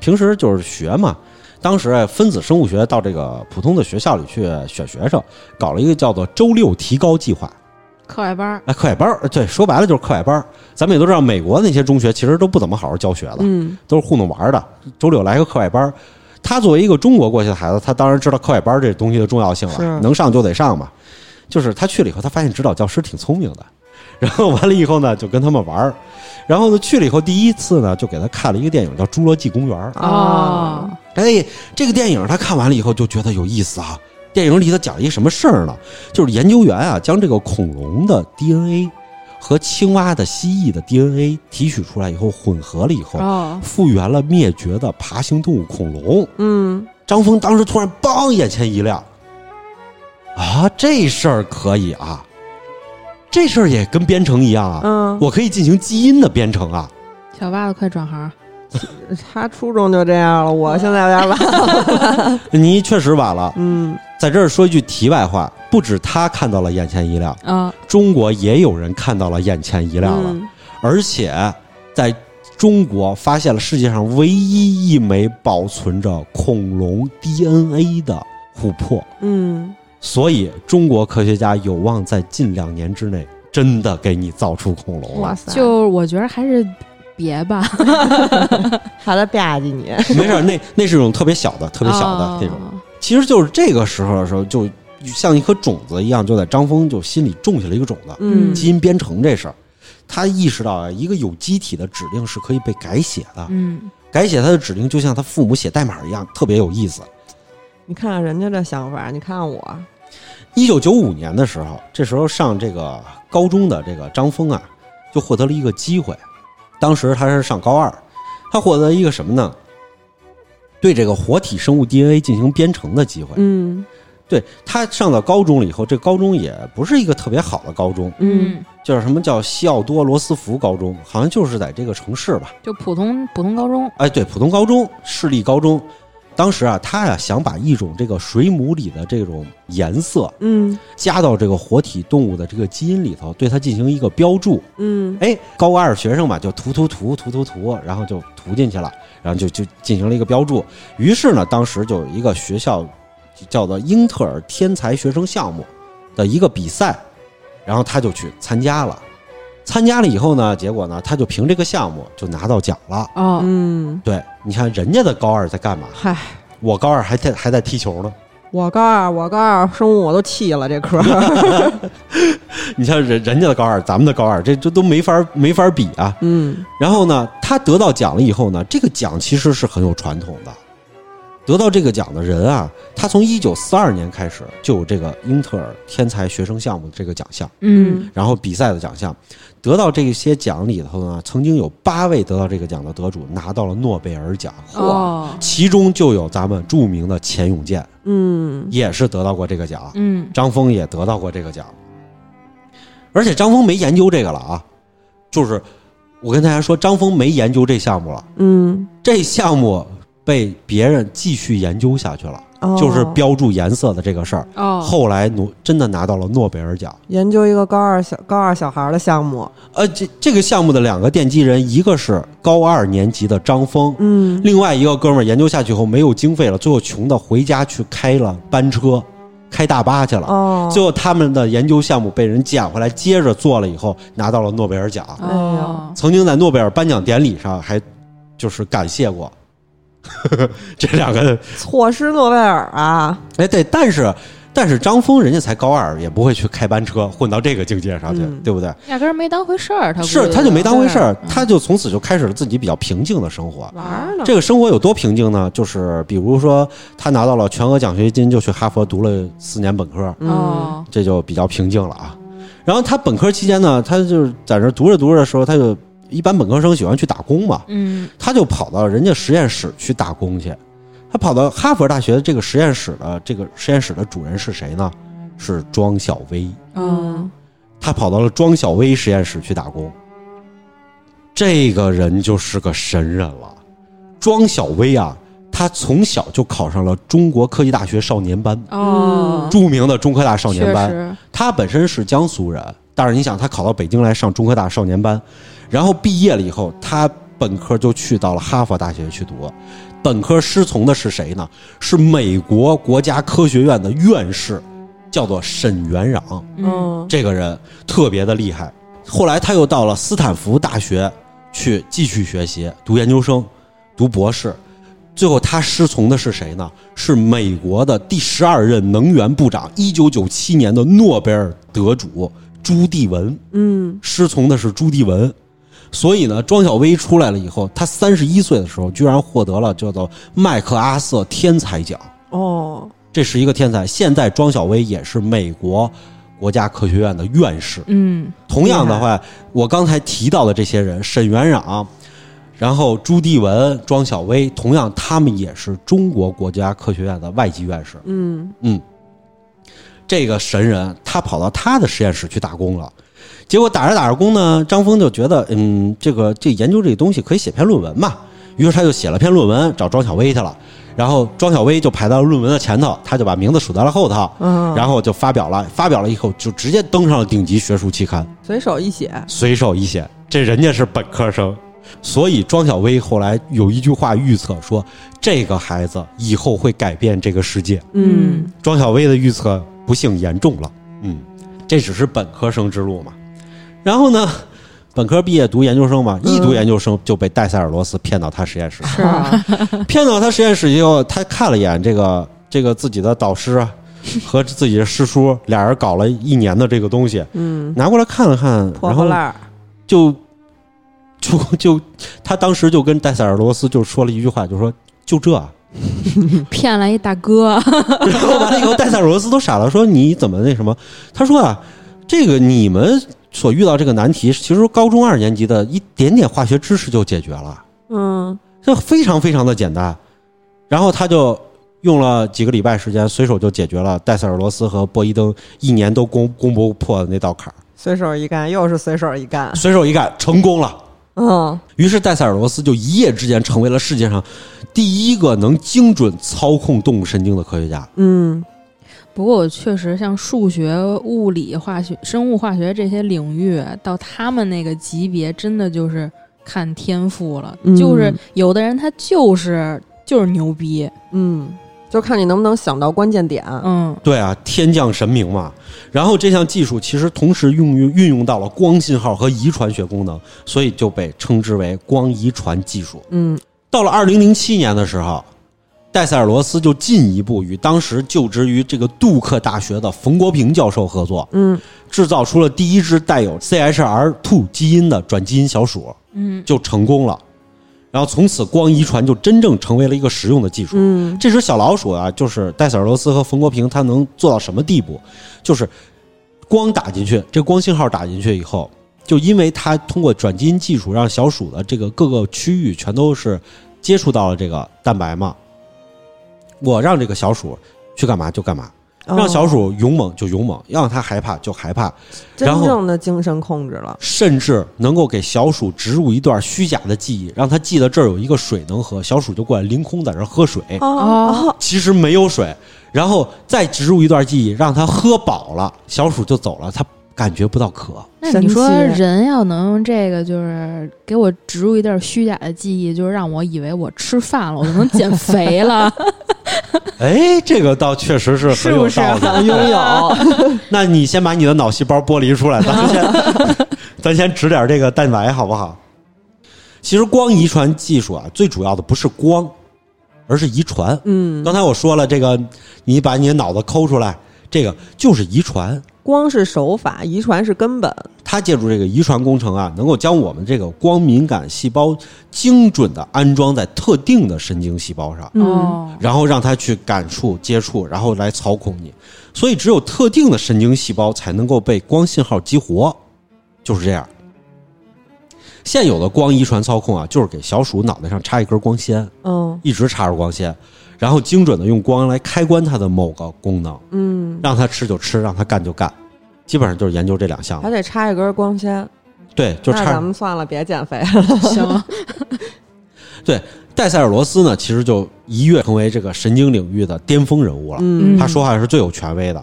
平时就是学嘛。当时啊分子生物学到这个普通的学校里去选学生，搞了一个叫做“周六提高计划”。课外班儿，哎，课外班儿，对，说白了就是课外班儿。咱们也都知道，美国那些中学其实都不怎么好好教学的，嗯都是糊弄玩儿的。周六来个课外班儿，他作为一个中国过去的孩子，他当然知道课外班儿这东西的重要性了，能上就得上嘛。就是他去了以后，他发现指导教师挺聪明的，[laughs] 然后完了以后呢，就跟他们玩儿。然后呢，去了以后，第一次呢，就给他看了一个电影叫《侏罗纪公园》。啊，哎，这个电影他看完了以后就觉得有意思啊。电影里头讲了一个什么事儿呢？就是研究员啊，将这个恐龙的 DNA 和青蛙的蜥蜴的 DNA 提取出来以后，混合了以后，哦，复原了灭绝的爬行动物恐龙。嗯。张峰当时突然梆，眼前一亮，啊，这事儿可以啊，这事儿也跟编程一样啊，嗯，我可以进行基因的编程啊。小袜子快转行，[laughs] 他初中就这样了，我现在有点晚。你确实晚了，嗯在这儿说一句题外话，不止他看到了眼前一亮，啊，中国也有人看到了眼前一亮了，嗯而且在中国发现了世界上唯一一枚保存着恐龙 DNA 的琥珀，嗯，所以中国科学家有望在近两年之内真的给你造出恐龙了。哇塞，就我觉得还是别吧，[laughs] [laughs] 怕他吧唧你。没事儿，那那是一种特别小的、特别小的这种。哦其实就是这个时候的时候，就像一颗种子一样，就在张峰就心里种下了一个种子。嗯基因编程这事儿，他意识到啊，一个有机体的指令是可以被改写的，嗯，改写他的指令就像他父母写代码一样，特别有意思。你看看人家这想法，你看看我，一九九五年的时候，这时候上这个高中的这个张峰啊，就获得了一个机会。当时他是上高二，他获得一个什么呢？对这个活体生物 DNA 进行编程的机会。嗯对他上到高中了以后，这高中也不是一个特别好的高中，嗯，叫什么叫西奥多罗斯福高中，好像就是在这个城市吧。就普通普通高中，哎，对，普通高中、市立高中。当时啊，他呀想把一种这个水母里的这种颜色嗯加到这个活体动物的这个基因里头，对它进行一个标注。嗯哎，高二学生嘛，就涂涂涂涂涂涂，然后就涂进去了，然后就就进行了一个标注。于是呢，当时就有一个学校叫做英特尔天才学生项目的一个比赛，然后他就去参加了。参加了以后呢，结果呢，他就凭这个项目就拿到奖了。哦，嗯，对，你看人家的高二在干嘛？嗨，我高二还在还在踢球呢。我高二，我高二生物我都弃了这科。[laughs] 你像人人家的高二，咱们的高二，这这都没法没法比啊。嗯然后呢，他得到奖了以后呢，这个奖其实是很有传统的。得到这个奖的人啊，他从一九四二年开始就有这个英特尔天才学生项目的这个奖项，嗯，然后比赛的奖项。得到这些奖里头呢，曾经有八位得到这个奖的得主拿到了诺贝尔奖，哦，其中就有咱们著名的钱永健，嗯。也是得到过这个奖。嗯，张峰也得到过这个奖，而且张峰没研究这个了啊，就是我跟大家说，张峰没研究这项目了，嗯，这项目被别人继续研究下去了，哦就是标注颜色的这个事儿。哦，后来诺真的拿到了诺贝尔奖。研究一个高二小高二小孩的项目。呃，这这个项目的两个奠基人，一个是高二年级的张峰，嗯另外一个哥们儿研究下去后没有经费了，最后穷的回家去开了班车，开大巴去了。哦，最后他们的研究项目被人捡回来，接着做了以后拿到了诺贝尔奖。哦，曾经在诺贝尔颁奖典礼上还就是感谢过 [laughs] 这两个。错失诺贝尔啊。哎，对，但是但是张峰人家才高二，也不会去开班车混到这个境界上去，嗯对不对？压根儿没当回事儿，他是，他就没当回事儿，嗯他就从此就开始了自己比较平静的生活。玩儿呢，这个生活有多平静呢？就是比如说，他拿到了全额奖学金，就去哈佛读了四年本科，嗯哦，这就比较平静了啊。然后他本科期间呢，他就是在这读着读着的时候，他就一般本科生喜欢去打工嘛，嗯他就跑到人家实验室去打工去。他跑到哈佛大学的这个实验室的这个实验室的主人是谁呢？是庄小薇。嗯他跑到了庄小薇实验室去打工。这个人就是个神人了。庄小薇啊，他从小就考上了中国科技大学少年班，哦，著名的中科大少年班。他本身是江苏人，但是你想，他考到北京来上中科大少年班，然后毕业了以后，他本科就去到了哈佛大学去读。本科师从的是谁呢？是美国国家科学院的院士，叫做沈元壤。嗯嗯这个人特别的厉害。后来他又到了斯坦福大学去继续学习，读研究生，读博士。最后他师从的是谁呢？是美国的第十二任能源部长，一九九七年的诺贝尔得主朱棣文，嗯师从的是朱棣文。所以呢，庄小薇出来了以后，他三十一岁的时候，居然获得了叫做麦克阿瑟天才奖。哦这是一个天才。现在庄小薇也是美国国家科学院的院士。嗯同样的话，我刚才提到的这些人，沈元壤，然后朱棣文、庄小薇，同样他们也是中国国家科学院的外籍院士。嗯嗯，这个神人他跑到他的实验室去打工了，结果打着打着工呢，张峰就觉得，嗯，这个这研究这个东西可以写篇论文嘛，于是他就写了篇论文找庄小薇去了，然后庄小薇就排到论文的前头，他就把名字数在了后头，嗯，然后就发表了，发表了以后就直接登上了顶级学术期刊，随手一写，随手一写，这人家是本科生。所以庄小薇后来有一句话预测说，这个孩子以后会改变这个世界。嗯。庄小薇的预测不幸言重了，嗯，这只是本科生之路嘛。然后呢，本科毕业读研究生嘛，一读研究生就被戴塞尔罗斯骗到他实验室，是啊，[laughs] 骗到他实验室以后，他看了一眼这个这个自己的导师啊 [laughs] 和自己的师叔，俩人搞了一年的这个东西，嗯，拿过来看了看，然后破破烂儿，就就就他当时就跟戴塞尔罗斯就说了一句话，就说就这啊。[laughs] 骗了一大哥，[laughs] 然后完了以后，戴塞尔罗斯都傻了，说你怎么那什么？他说啊，这个你们所遇到这个难题，其实高中二年级的一点点化学知识就解决了，嗯这非常非常的简单。然后他就用了几个礼拜时间，随手就解决了戴塞尔罗斯和波伊登一年都攻攻不破的那道坎儿，随手一干，又是随手一干，随手一干成功了。嗯。于是戴塞尔罗斯就一夜之间成为了世界上第一个能精准操控动物神经的科学家。嗯。不过我确实像数学、物理、化学、生物化学这些领域，到他们那个级别，真的就是看天赋了。嗯。就是有的人他就是就是牛逼，嗯，就看你能不能想到关键点，嗯对啊，天降神明嘛。然后这项技术其实同时用于运用到了光信号和遗传学功能，所以就被称之为光遗传技术。嗯到了二零零七年的时候，戴塞尔罗斯就进一步与当时就职于这个杜克大学的冯国平教授合作，嗯制造出了第一只带有 CHR2 基因的转基因小鼠，嗯就成功了。然后从此，光遗传就真正成为了一个实用的技术。嗯这只小老鼠啊，就是戴塞尔罗斯和冯国平，他能做到什么地步？就是光打进去，这光信号打进去以后，就因为它通过转基因技术，让小鼠的这个各个区域全都是接触到了这个蛋白嘛。我让这个小鼠去干嘛就干嘛，让小哦鼠勇猛就勇猛，让它害怕就害怕，真正的精神控制了，甚至能够给小鼠植入一段虚假的记忆，让它记得这儿有一个水能喝，小鼠就过来凌空在这儿喝水。其实没有水，然后再植入一段记忆，让它喝饱了，小鼠就走了，它感觉不到渴。那你说人要能用这个，就是给我植入一点虚假的记忆，就是让我以为我吃饭了，我就能减肥了。[laughs] 哎，这个倒确实是很有道理。想拥有，[laughs] 那你先把你的脑细胞剥离出来，[laughs] 咱先咱先植点这个蛋白好不好？其实光遗传技术啊，最主要的不是光，而是遗传。嗯刚才我说了，这个你把你的脑子抠出来，这个就是遗传。光是手法，遗传是根本。他借助这个遗传工程啊，能够将我们这个光敏感细胞精准的安装在特定的神经细胞上，嗯哦，然后让它去感触、接触，然后来操控你。所以，只有特定的神经细胞才能够被光信号激活，就是这样。现有的光遗传操控啊，就是给小鼠脑袋上插一根光纤，嗯一直插着光纤，然后精准的用光来开关它的某个功能，嗯，让它吃就吃，让它干就干，基本上就是研究这两项还。得插一根光纤。对，就那插咱们算了，别减肥了。行，[laughs] 对，戴塞尔罗斯呢，其实就一跃成为这个神经领域的巅峰人物了。嗯他说话是最有权威的。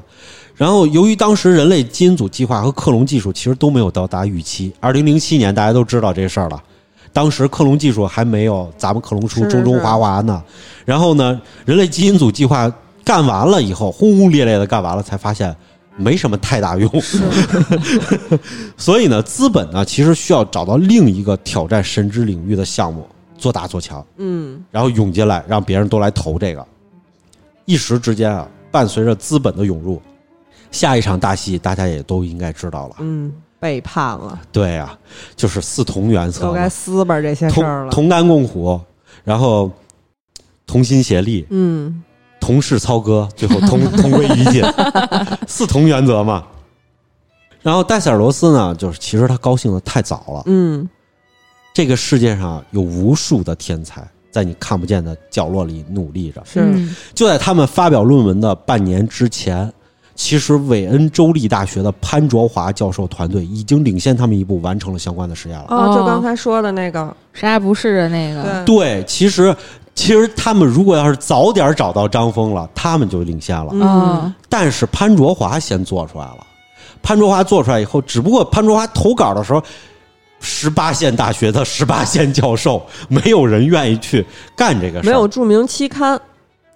然后，由于当时人类基因组计划和克隆技术其实都没有到达预期，二零零七年大家都知道这事儿了。当时克隆技术还没有咱们克隆出中中华华呢。然后呢，人类基因组计划干完了以后，轰轰烈烈的干完了，才发现没什么太大用。[laughs] 所以呢，资本呢其实需要找到另一个挑战神之领域的项目，做大做强。嗯然后涌进来，让别人都来投这个。一时之间啊，伴随着资本的涌入，下一场大戏大家也都应该知道了。嗯，背叛了，对呀、就是四同原则都该，撕吧这些事儿了。同同甘共苦，然后同心协力，嗯同事操戈，最后同 [laughs] 同归于尽，四同原则嘛。然后戴塞尔罗斯呢，就是其实他高兴的太早了。嗯这个世界上有无数的天才在你看不见的角落里努力着。是嗯就在他们发表论文的半年之前，其实韦恩州立大学的潘卓华教授团队已经领先他们一步完成了相关的实验了。哦，就哦刚才说的那个，啥也不是的那个，对，对，其实其实他们如果要是早点找到张峰了，他们就领先了。嗯嗯但是潘卓华先做出来了，潘卓华做出来以后，只不过潘卓华投稿的时候。十八线大学的十八线教授，没有人愿意去干这个事儿，没有著名期刊。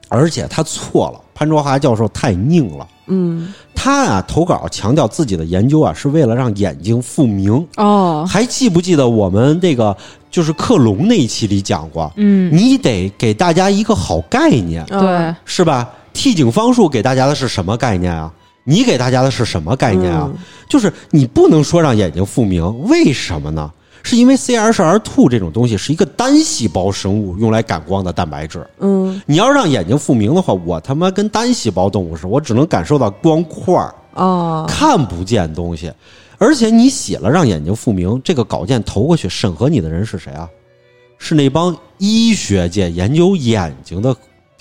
而且他错了。潘卓华教授太拧了，嗯他啊投稿强调自己的研究啊是为了让眼睛复明。哦，还记不记得我们那个就是克隆那一期里讲过，嗯，你得给大家一个好概念，对，是吧替景方术给大家的是什么概念啊？你给大家的是什么概念啊？嗯就是你不能说让眼睛复明，为什么呢？是因为 CRSR2 这种东西是一个单细胞生物用来感光的蛋白质。嗯你要让眼睛复明的话，我他妈跟单细胞动物似的，我只能感受到光块儿，哦，看不见东西。而且你写了让眼睛复明，这个稿件投过去审核你的人是谁啊？是那帮医学界研究眼睛的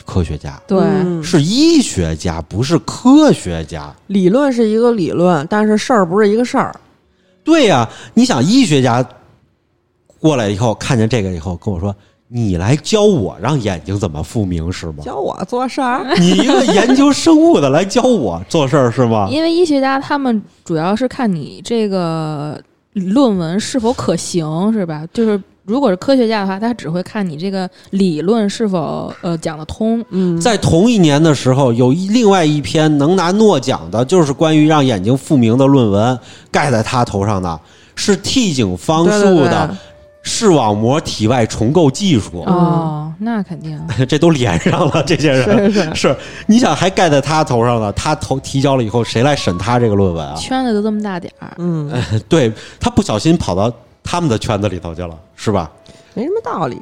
科学家，对，嗯是医学家，不是科学家。理论是一个理论，但是事儿不是一个事儿。对呀、你想医学家过来以后看见这个以后跟我说：“你来教我让眼睛怎么复明是吗？教我做事儿，你一个研究生物的来教我做事儿是吗？”因为医学家他们主要是看你这个论文是否可行，是吧？就是如果是科学家的话，他只会看你这个理论是否呃讲得通。嗯，在同一年的时候，有一另外一篇能拿诺奖的，就是关于让眼睛复明的论文，盖在他头上的是 T 景方对对对数的视网膜体外重构技术，哦，那肯定。[laughs] 这都连上了。这些人是是是，你想还盖在他头上呢？他投提交了以后，谁来审他这个论文啊？圈子都这么大点儿，嗯，[laughs] 对他不小心跑到他们的圈子里头去了，是吧？没什么道理。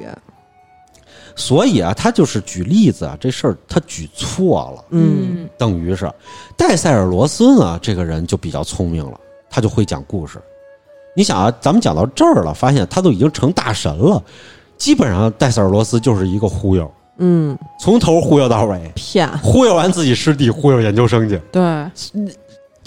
所以啊，他就是举例子啊，这事儿他举错了。嗯等于是戴塞尔罗斯呢，这个人就比较聪明了，他就会讲故事。你想啊，咱们讲到这儿了，发现他都已经成大神了，基本上戴塞尔罗斯就是一个忽悠，嗯，从头忽悠到尾，骗，忽悠完自己师弟，忽悠研究生去，对，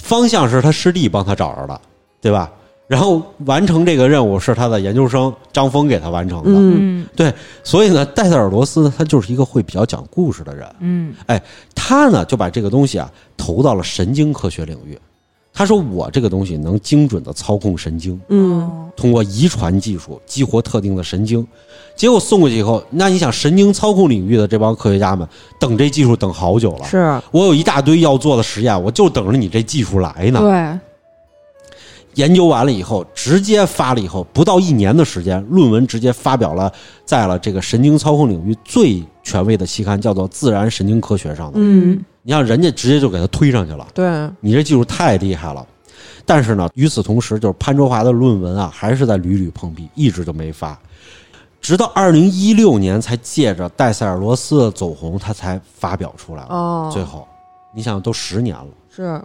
方向是他师弟帮他找着的，对吧？然后完成这个任务是他的研究生张峰给他完成的，嗯对所以呢，戴塞尔罗斯呢，他就是一个会比较讲故事的人。嗯哎他呢就把这个东西啊投到了神经科学领域。他说：“我这个东西能精准的操控神经，嗯哦通过遗传技术激活特定的神经。结果送过去以后，那你想，神经操控领域的这帮科学家们等这技术等好久了。是，我有一大堆要做的实验，我就等着你这技术来呢。对，研究完了以后，直接发了以后，不到一年的时间，论文直接发表了在了这个神经操控领域最权威的期刊，叫做《自然神经科学》上的。嗯你像人家直接就给他推上去了，对，你这技术太厉害了。但是呢，与此同时，就是潘卓华的论文啊，还是在屡屡碰壁，一直就没发。直到二零一六年，才借着戴塞尔罗斯的走红，他才发表出来了。哦，最后，你想都十年了，是，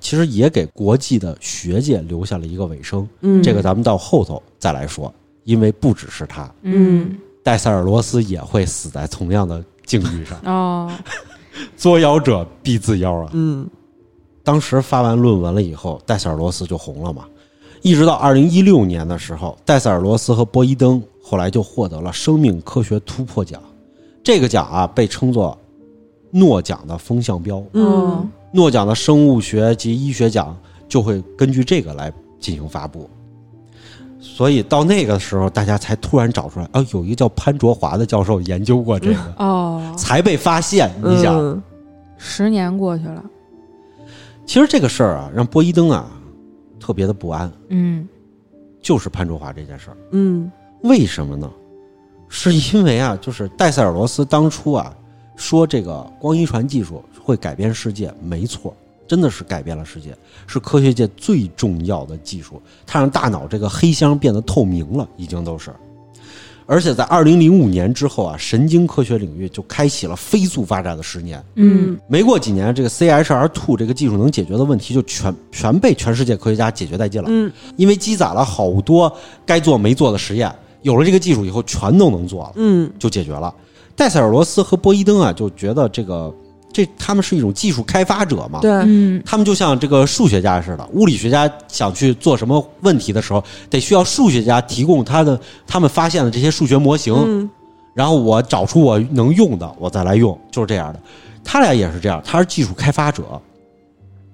其实也给国际的学界留下了一个尾声。嗯，这个咱们到后头再来说，因为不只是他，嗯戴塞尔罗斯也会死在同样的境遇上。哦，[laughs] [laughs] 作妖者必自妖啊！嗯当时发完论文了以后，戴塞尔罗斯就红了嘛。一直到二零一六年的时候，戴塞尔罗斯和波伊登后来就获得了生命科学突破奖。这个奖啊，被称作诺奖的风向标。嗯诺奖的生物学及医学奖就会根据这个来进行发布。所以到那个时候，大家才突然找出来，啊，有一个叫潘卓华的教授研究过这个，哦，才被发现。你想，嗯。十年过去了，其实这个事儿啊，让波伊登啊特别的不安，嗯。就是潘卓华这件事儿。嗯。为什么呢？是因为啊，就是戴塞尔罗斯当初啊说这个光遗传技术会改变世界，没错，真的是改变了世界，是科学界最重要的技术，它让大脑这个黑箱变得透明了，已经都是。而且在二零零五年之后啊，神经科学领域就开启了飞速发展的十年。嗯没过几年，这个 CHR Two 这个技术能解决的问题就全全被全世界科学家解决殆尽了。嗯因为积攒了好多该做没做的实验，有了这个技术以后，全都能做了，嗯就解决了。戴塞尔罗斯和波伊登啊，就觉得这个这他们是一种技术开发者嘛，对，嗯他们就像这个数学家似的，物理学家想去做什么问题的时候，得需要数学家提供他的他们发现的这些数学模型，嗯然后我找出我能用的，我再来用，就是这样的。他俩也是这样，他是技术开发者，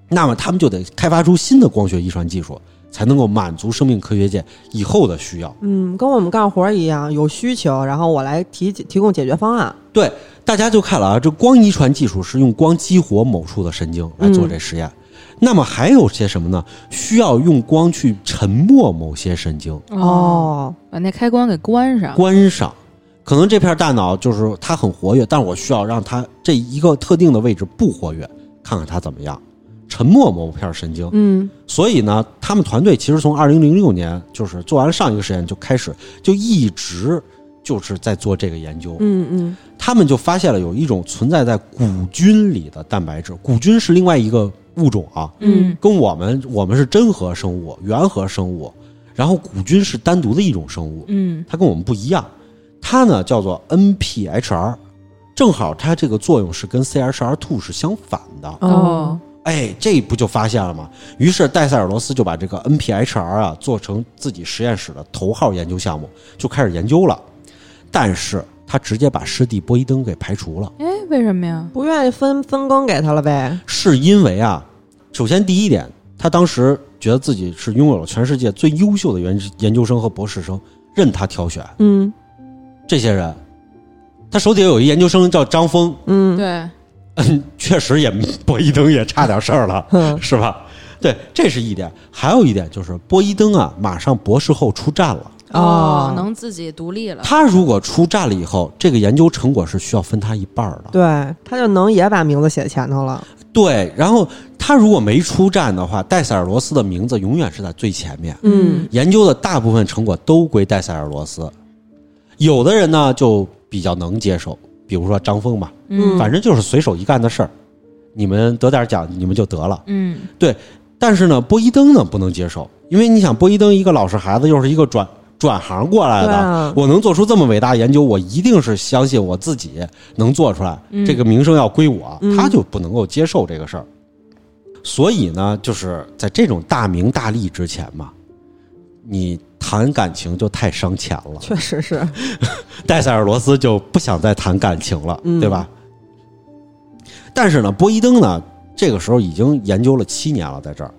那么他们就得开发出新的光学遗传技术，才能够满足生命科学界以后的需要。嗯，跟我们干活一样，有需求，然后我来提提供解决方案。对，大家就看了啊，这光遗传技术是用光激活某处的神经来做这实验。那么还有些什么呢？需要用光去沉默某些神经，哦，把那开关给关上，关上。可能这片大脑就是它很活跃，但是我需要让它这一个特定的位置不活跃，看看它怎么样，沉默某片神经。嗯所以呢，他们团队其实从二零零六年就是做完了上一个实验就开始，就一直就是在做这个研究。嗯嗯他们就发现了有一种存在在古菌里的蛋白质，古菌是另外一个物种啊，嗯跟我们我们是真核生物、原核生物，然后古菌是单独的一种生物，嗯它跟我们不一样，它呢叫做 NPHR，正好它这个作用是跟 CHR2 是相反的。哦哎，这不就发现了吗？于是戴塞尔罗斯就把这个 NPHR 啊做成自己实验室的头号研究项目，就开始研究了。但是他直接把师弟波伊登给排除了，哎，为什么呀？不愿意分分工给他了呗。是因为啊，首先第一点，他当时觉得自己是拥有了全世界最优秀的研研究生和博士生，任他挑选。嗯这些人，他手底下有一研究生叫张峰，嗯，对，嗯，确实也波伊登也差点事儿了。哼是吧？对，这是一点。还有一点就是波伊登啊，马上博士后出站了。哦能自己独立了，他如果出站了以后，这个研究成果是需要分他一半儿的。对，他就能也把名字写前头了。对，然后他如果没出站的话，戴塞尔罗斯的名字永远是在最前面。嗯研究的大部分成果都归戴塞尔罗斯。有的人呢就比较能接受，比如说张峰吧，嗯反正就是随手一干的事儿，你们得点奖，你们就得了。嗯对但是呢，波伊登呢不能接受，因为你想，波伊登一个老实孩子，又是一个转转行过来的，啊我能做出这么伟大研究，我一定是相信我自己能做出来，嗯这个名声要归我，嗯他就不能够接受这个事儿。所以呢，就是在这种大名大利之前嘛，你谈感情就太伤钱了。确实是。[laughs] 戴塞尔罗斯就不想再谈感情了，嗯对吧？但是呢，波伊登呢，这个时候已经研究了七年了，在这儿，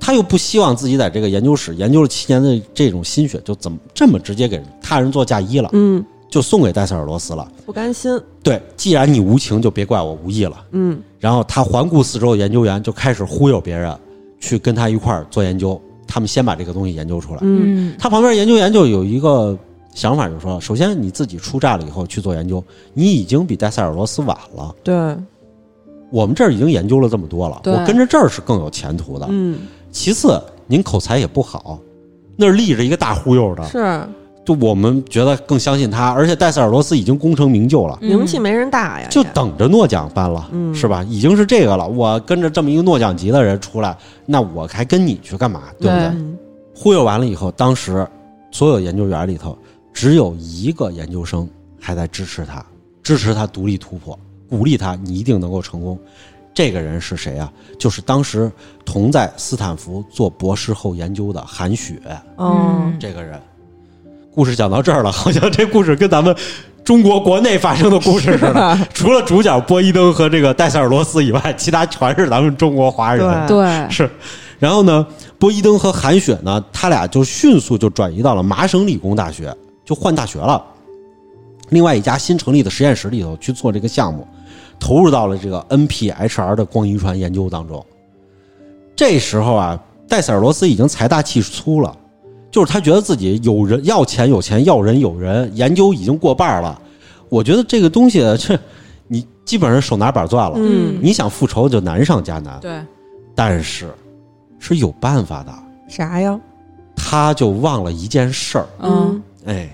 他又不希望自己在这个研究室研究了七年的这种心血，就怎么这么直接给他人做嫁衣了，嗯，就送给戴塞尔罗斯了。不甘心。对，既然你无情，就别怪我无义了。嗯然后他环顾四周的研究员就开始忽悠别人去跟他一块儿做研究，他们先把这个东西研究出来。嗯嗯他旁边研究员就有一个想法，就是说，首先你自己出站了以后去做研究，你已经比戴塞尔罗斯晚了。对，我们这儿已经研究了这么多了，我跟着这儿是更有前途的。嗯，其次，您口才也不好，那儿立着一个大忽悠的，是就我们觉得更相信他，而且戴塞尔罗斯已经功成名就了。嗯名气没人大呀，就等着诺奖颁了，嗯是吧？已经是这个了。我跟着这么一个诺奖级的人出来，那我还跟你去干嘛？对不对？忽悠完了以后，当时所有研究员里头只有一个研究生还在支持他，支持他独立突破，鼓励他，你一定能够成功。这个人是谁啊？就是当时同在斯坦福做博士后研究的韩雪嗯，这个人。故事讲到这儿了，好像这故事跟咱们中国国内发生的故事似的，[laughs] 除了主角波伊登和这个戴塞尔罗斯以外，其他全是咱们中国华人。对对，是，然后呢，波伊登和韩雪呢，他俩就迅速就转移到了麻省理工大学，就换大学了。另外一家新成立的实验室里头去做这个项目，投入到了这个 NPHR 的光遗传研究当中。这时候啊，戴塞尔罗斯已经财大气粗了，就是他觉得自己有人要钱有钱，要人有人，研究已经过半了。我觉得这个东西，这你基本上手拿板攥了，嗯你想复仇就难上加难。对，但是是有办法的，啥呀？他就忘了一件事儿。嗯，哎，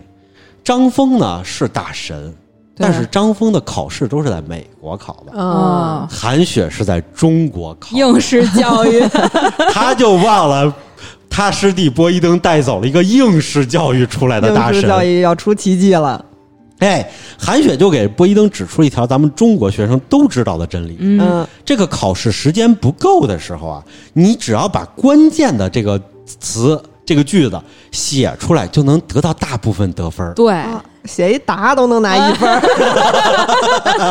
张峰呢是大神，但是张峰的考试都是在美国考的，啊，韩雪是在中国考，应试教育，[laughs] 他就忘了他师弟波伊登带走了一个应试教育出来的大应试教。育要出奇迹了。哎，韩雪就给波伊登指出一条咱们中国学生都知道的真理：嗯，嗯。这个考试时间不够的时候啊，你只要把关键的这个词、这个句子写出来，就能得到大部分得分儿。对，啊，写一答都能拿一分儿。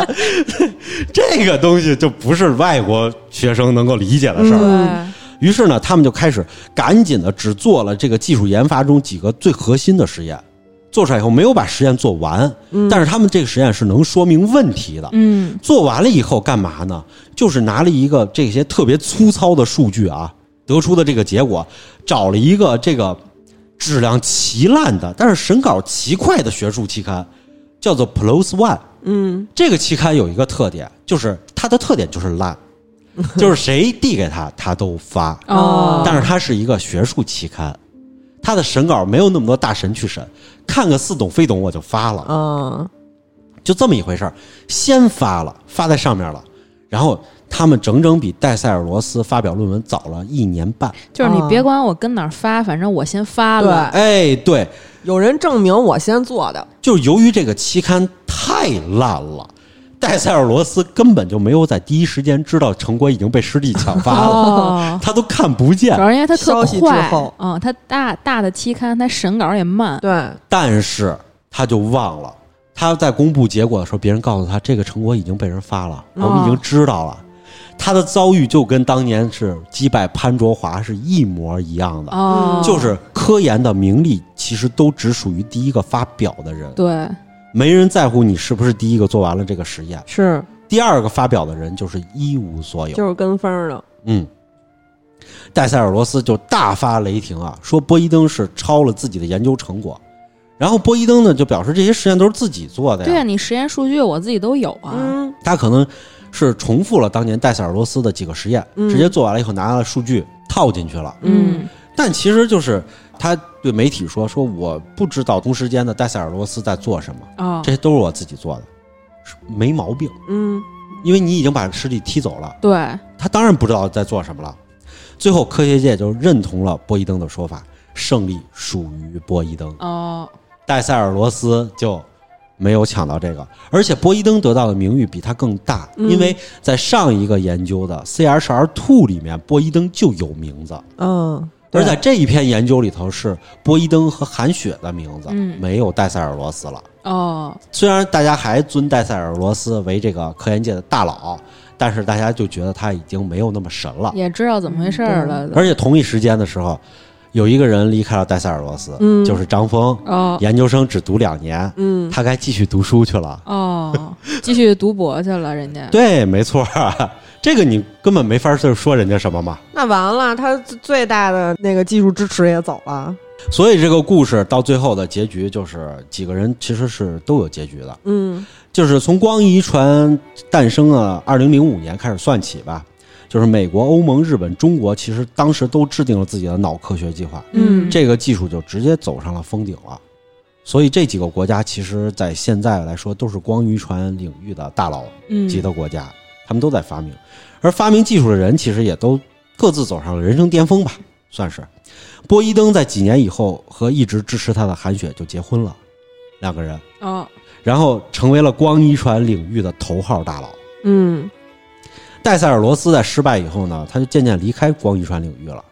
[laughs] 这个东西就不是外国学生能够理解的事儿。对，于是呢，他们就开始赶紧的只做了这个技术研发中几个最核心的实验，做出来以后没有把实验做完，但是他们这个实验是能说明问题的。嗯，做完了以后干嘛呢？就是拿了一个这些特别粗糙的数据啊，得出的这个结果，找了一个这个质量奇烂的，但是审稿奇快的学术期刊，叫做 PLOS One。嗯。这个期刊有一个特点，就是它的特点就是烂，[laughs] 就是谁递给他他都发，哦，但是它是一个学术期刊，它的审稿没有那么多大神去审，看个似懂非懂我就发了。啊，就这么一回事儿，先发了，发在上面了，然后他们整整比戴塞尔罗斯发表论文早了一年半。就是你别管我跟哪儿发，反正我先发了，对哎，对，有人证明我先做的。就是由于这个期刊太烂了，戴塞尔罗斯根本就没有在第一时间知道成果已经被师弟抢发了，哦，他都看不见主。要因为他特消息之快后，嗯，他大大的期刊，他审稿也慢，对，但是他就忘了，他在公布结果的时候，别人告诉他这个成果已经被人发了，我们已经知道了。他的遭遇就跟当年是击败潘卓华是一模一样的，哦，就是科研的名利其实都只属于第一个发表的人，对，没人在乎你是不是第一个做完了这个实验，是。第二个发表的人就是一无所有。就是跟风儿的。嗯，戴塞尔罗斯就大发雷霆啊，说波伊登是抄了自己的研究成果，然后波伊登呢就表示这些实验都是自己做的呀，对啊，你实验数据我自己都有啊，嗯。他可能是重复了当年戴塞尔罗斯的几个实验，嗯。直接做完了以后拿了数据套进去了。嗯，但其实就是他对媒体说：“说我不知道同时间的戴塞尔罗斯在做什么，哦，这些都是我自己做的，没毛病。嗯。因为你已经把尸体踢走了，对，他当然不知道在做什么了。最后，科学界就认同了波伊登的说法，胜利属于波伊登，哦，戴塞尔罗斯就没有抢到这个，而且波伊登得到的名誉比他更大，嗯。因为在上一个研究的 CHR two 里面，波伊登就有名字，嗯，对。而在这一篇研究里头是波伊登和韩雪的名字，嗯。没有戴塞尔罗斯了。哦，虽然大家还尊戴塞尔罗斯为这个科研界的大佬，但是大家就觉得他已经没有那么神了。也知道怎么回事儿了，而且同一时间的时候，有一个人离开了戴塞尔罗斯，嗯。就是张峰，哦。研究生只读两年，嗯。他该继续读书去了。哦，继续读博去了，人家，[laughs] 对，没错。儿，[laughs] 这个你根本没法儿说人家什么嘛。那完了，他最大的那个技术支持也走了。所以这个故事到最后的结局就是几个人其实是都有结局的，嗯。就是从光遗传诞生的二零零五年开始算起吧，就是美国、欧盟、日本、中国其实当时都制定了自己的脑科学计划，嗯这个技术就直接走上了峰顶了。所以这几个国家其实在现在来说都是光遗传领域的大佬嗯级的国家，他们都在发明，而发明技术的人其实也都各自走上了人生巅峰吧，算是。波伊登在几年以后和一直支持他的韩雪就结婚了，两个人，哦，然后成为了光遗传领域的头号大佬。嗯戴塞尔罗斯在失败以后呢，他就渐渐离开光遗传领域了。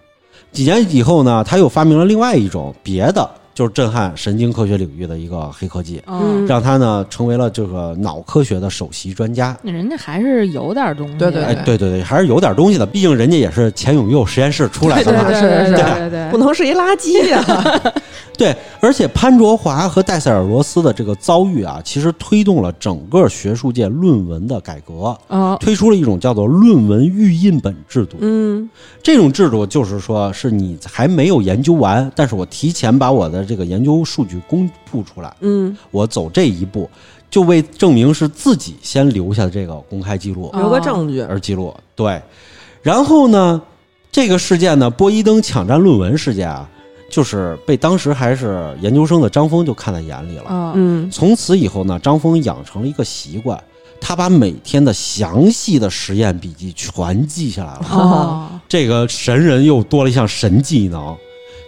几年以后呢，他又发明了另外一种别的，就是震撼神经科学领域的一个黑科技，嗯，让他呢成为了这个脑科学的首席专家。那人家还是有点东西的，对对哎，对。对对，还是有点东西的，毕竟人家也是钱永佑实验室出来的嘛。对对对是是对对对。不能是一垃圾呀、[laughs] 对，而且潘卓华和戴塞尔罗斯的这个遭遇啊，其实推动了整个学术界论文的改革，哦，推出了一种叫做论文预印本制度。嗯。这种制度就是说，是你还没有研究完，但是我提前把我的这个研究数据公布出来，嗯，我走这一步，就为证明是自己先留下的这个公开记录哦留个证据。而记录。对，然后呢，这个事件呢，波伊登抢占论文事件啊，就是被当时还是研究生的张峰就看在眼里了。哦，嗯从此以后呢，张峰养成了一个习惯，他把每天的详细的实验笔记全记下来了。哦，[laughs] 这个神人又多了一项神技能，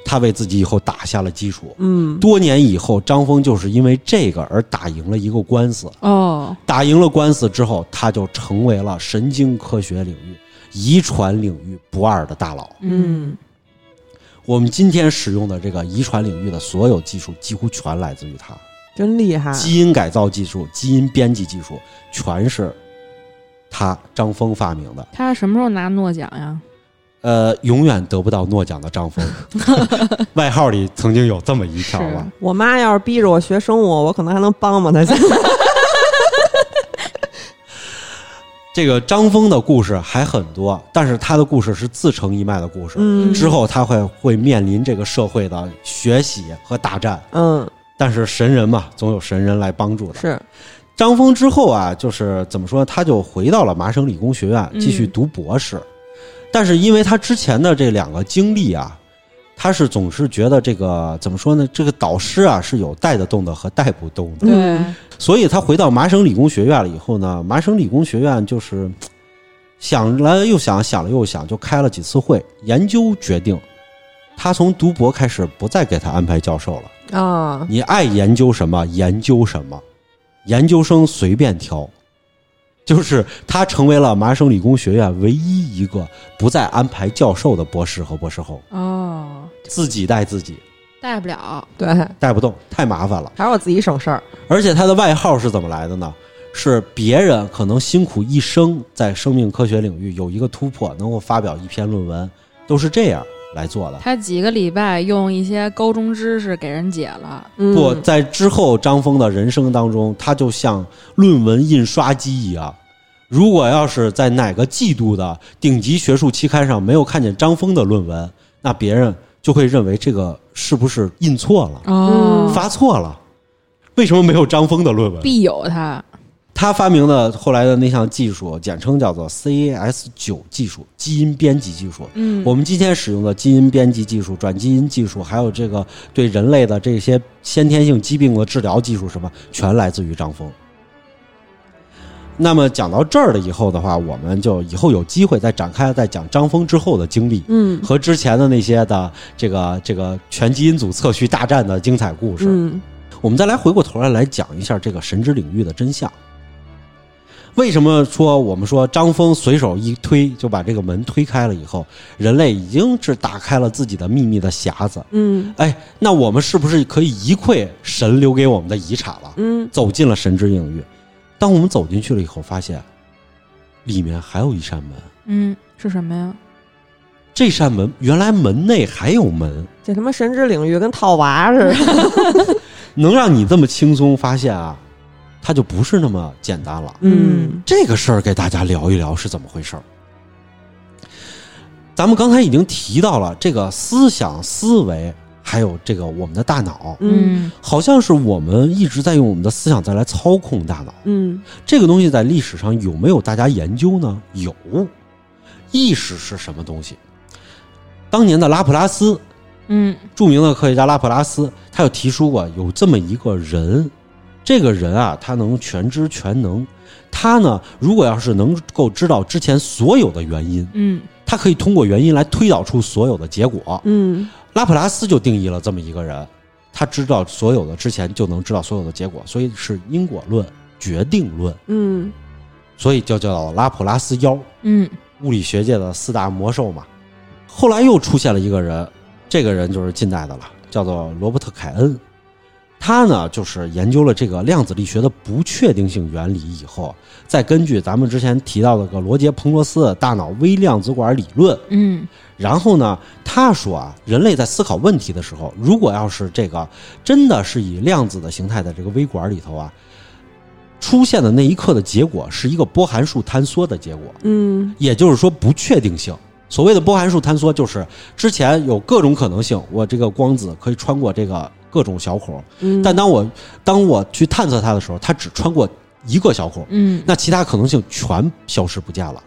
他为自己以后打下了基础。嗯多年以后，张峰就是因为这个而打赢了一个官司。哦，打赢了官司之后，他就成为了神经科学领域、遗传领域不二的大佬。嗯我们今天使用的这个遗传领域的所有技术，几乎全来自于他。真厉害。基因改造技术、基因编辑技术，全是他张峰发明的。他什么时候拿诺奖呀？呃，永远得不到诺奖的张峰，[laughs] 外号里曾经有这么一条吧？我妈要是逼着我学生物，我可能还能帮帮她。[laughs] 这个张峰的故事还很多，但是他的故事是自成一脉的故事。嗯之后他会会面临这个社会的学习和大战，嗯，但是神人嘛，总有神人来帮助的。是张峰之后啊，就是怎么说，他就回到了麻省理工学院继续读博士，但是因为他之前的这两个经历啊，他是总是觉得这个怎么说呢？这个导师啊是有带得动的和带不动的，对，所以他回到麻省理工学院了以后呢，麻省理工学院就是想了又想，想了又想，就开了几次会，研究决定，他从读博开始不再给他安排教授了。啊，你爱研究什么研究什么，研究生随便挑。就是他成为了麻省理工学院唯一一个不再安排教授的博士和博士后，哦，自己带自己，带不了，对，带不动，太麻烦了。还是我自己省事儿。而且他的外号是怎么来的呢？是别人可能辛苦一生，在生命科学领域有一个突破，能够发表一篇论文，都是这样来做的。他几个礼拜用一些高中知识给人解了，嗯不，在之后张峰的人生当中，他就像论文印刷机一样。如果要是在哪个季度的顶级学术期刊上没有看见张峰的论文，那别人就会认为这个是不是印错了、哦，发错了？为什么没有张峰的论文？必有他，他发明的后来的那项技术，简称叫做 CAS 九技术，基因编辑技术。嗯，我们今天使用的基因编辑技术、转基因技术，还有这个对人类的这些先天性疾病的治疗技术，什么全来自于张峰。那么讲到这儿了以后的话，我们就以后有机会再展开再讲张峰之后的经历嗯和之前的那些的这个这个全基因组测序大战的精彩故事。嗯我们再来回过头来来讲一下这个神之领域的真相。为什么说我们说张峰随手一推就把这个门推开了以后，人类已经是打开了自己的秘密的匣子？嗯哎，那我们是不是可以一窥神留给我们的遗产了？嗯走进了神之领域。当我们走进去了以后，发现里面还有一扇门。嗯，是什么呀？这扇门原来门内还有门，这他妈神之领域跟套娃似的。[laughs] 能让你这么轻松发现啊，它就不是那么简单了。嗯这个事儿给大家聊一聊是怎么回事儿。咱们刚才已经提到了这个思想思维，还还有这个我们的大脑，嗯好像是我们一直在用我们的思想再来操控大脑。嗯这个东西在历史上有没有大家研究呢？有。意识是什么东西？当年的拉普拉斯，嗯著名的科学家拉普拉斯，他有提出过有这么一个人，这个人啊，他能全知全能。他呢，如果要是能够知道之前所有的原因，嗯他可以通过原因来推导出所有的结果。嗯拉普拉斯就定义了这么一个人，他知道所有的之前就能知道所有的结果，所以是因果论、决定论，嗯所以就叫拉普拉斯妖。嗯物理学界的四大魔兽嘛。后来又出现了一个人，这个人就是近代的了，叫做罗伯特·凯恩。他呢，就是研究了这个量子力学的不确定性原理以后，再根据咱们之前提到的个罗杰·彭罗斯的大脑微量子管理论，嗯然后呢，他说啊，人类在思考问题的时候，如果要是这个真的是以量子的形态在这个微管里头啊，出现的那一刻的结果是一个波函数坍缩的结果。嗯也就是说不确定性。所谓的波函数坍缩，就是之前有各种可能性，我这个光子可以穿过这个各种小孔，嗯，但当我当我去探测它的时候，它只穿过一个小孔，嗯那其他可能性全消失不见了。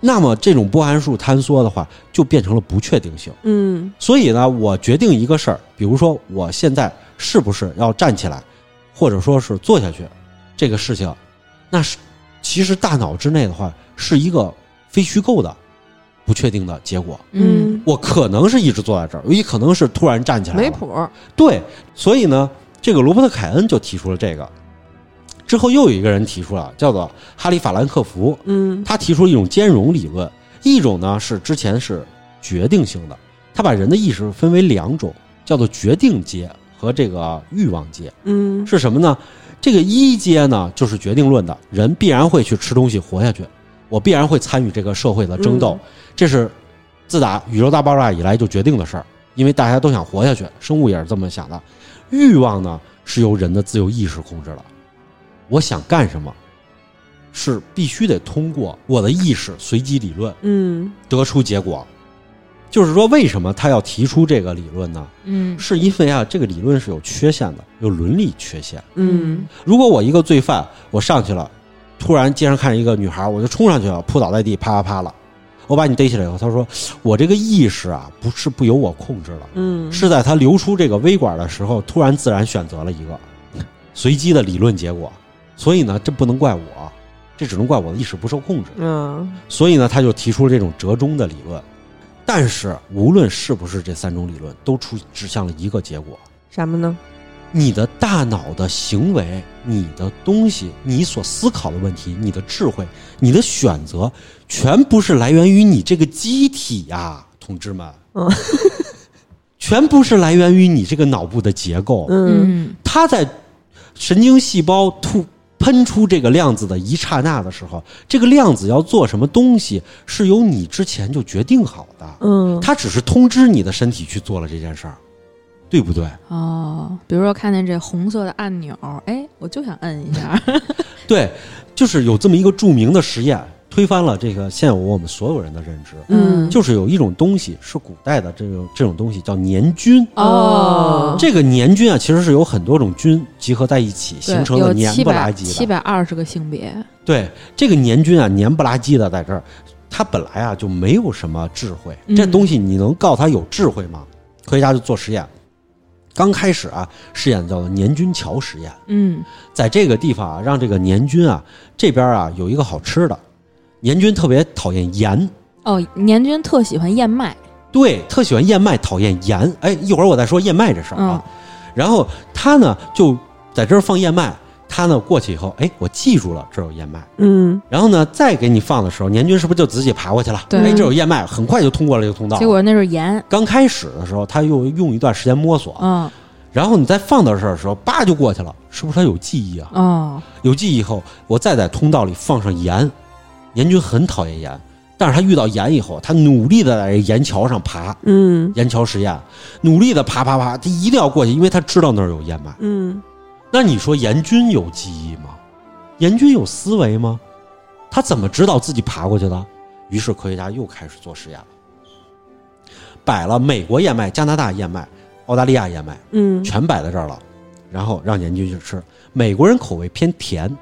那么这种波函数坍缩的话，就变成了不确定性。嗯所以呢，我决定一个事儿，比如说我现在是不是要站起来，或者说是坐下去，这个事情，那是其实大脑之内的话是一个非虚构的、不确定的结果。嗯。我可能是一直坐在这儿，也可能是突然站起来了。没谱，对，所以呢，这个罗伯特·凯恩就提出了这个。之后又有一个人提出了，叫做哈利·法兰克福，嗯。他提出了一种兼容理论，一种呢是之前是决定性的，他把人的意识分为两种，叫做决定阶和这个欲望阶，嗯。是什么呢？这个一阶呢就是决定论的，人必然会去吃东西活下去，我必然会参与这个社会的争斗，这是自打宇宙大爆炸以来就决定的事儿，因为大家都想活下去，生物也是这么想的。欲望呢是由人的自由意识控制的，我想干什么，是必须得通过我的意识随机理论嗯得出结果。就是说，为什么他要提出这个理论呢？嗯是因为啊，这个理论是有缺陷的，有伦理缺陷。嗯如果我一个罪犯，我上去了，突然街上看见一个女孩，我就冲上去了，扑倒在地，啪啪啪了。我把你逮起来以后，他说：“我这个意识啊，不是不由我控制了，嗯是在他流出这个微管的时候，突然自然选择了一个随机的理论结果。所以呢，这不能怪我，这只能怪我的意识不受控制。嗯所以呢，他就提出了这种折中的理论。但是，无论是不是这三种理论，都出指向了一个结果：什么呢？你的大脑的行为、你的东西、你所思考的问题、你的智慧、你的选择，全不是来源于你这个机体呀、同志们。嗯全不是来源于你这个脑部的结构。嗯嗯它在神经细胞突喷出这个量子的一刹那的时候，这个量子要做什么东西，是由你之前就决定好的。嗯它只是通知你的身体去做了这件事儿，对不对？哦，比如说看见这红色的按钮，哎，我就想摁一下。[laughs] 对，就是有这么一个著名的实验，推翻了这个现有我们所有人的认知。嗯就是有一种东西是古代的这种这种东西叫年菌，哦，这个年菌啊其实是有很多种菌集合在一起形成的有黏不拉几的。七百二十个性别。对，这个年菌啊，黏不拉几的在这儿，它本来啊就没有什么智慧。嗯这东西你能告它有智慧吗？科学家就做实验，刚开始啊，试验叫做年菌桥实验，嗯在这个地方啊，让这个年菌啊这边啊有一个好吃的，年菌特别讨厌盐。哦，年菌特喜欢燕麦。对，特喜欢燕麦，讨厌盐。哎，一会儿我再说燕麦这事儿啊。嗯然后他呢就在这儿放燕麦，他呢过去以后，哎，我记住了这儿有燕麦。嗯然后呢，再给你放的时候，年菌是不是就自己爬过去了？对哎，这有燕麦，很快就通过了这个通道。结果那是盐。刚开始的时候，他又用一段时间摸索，嗯然后你再放到这儿的时候，叭就过去了，是不是他有记忆啊？哦，有记忆以后，我再在通道里放上盐，年菌很讨厌盐，但是他遇到盐以后，他努力的在盐桥上爬，嗯盐桥实验，努力的爬爬爬，他一定要过去，因为他知道那儿有燕麦。嗯那你说严军有记忆吗？严军有思维吗？他怎么知道自己爬过去的？于是科学家又开始做实验了，摆了美国燕麦、加拿大燕麦，澳大利亚燕麦，嗯全摆在这儿了，然后让严军去吃。美国人口味偏甜，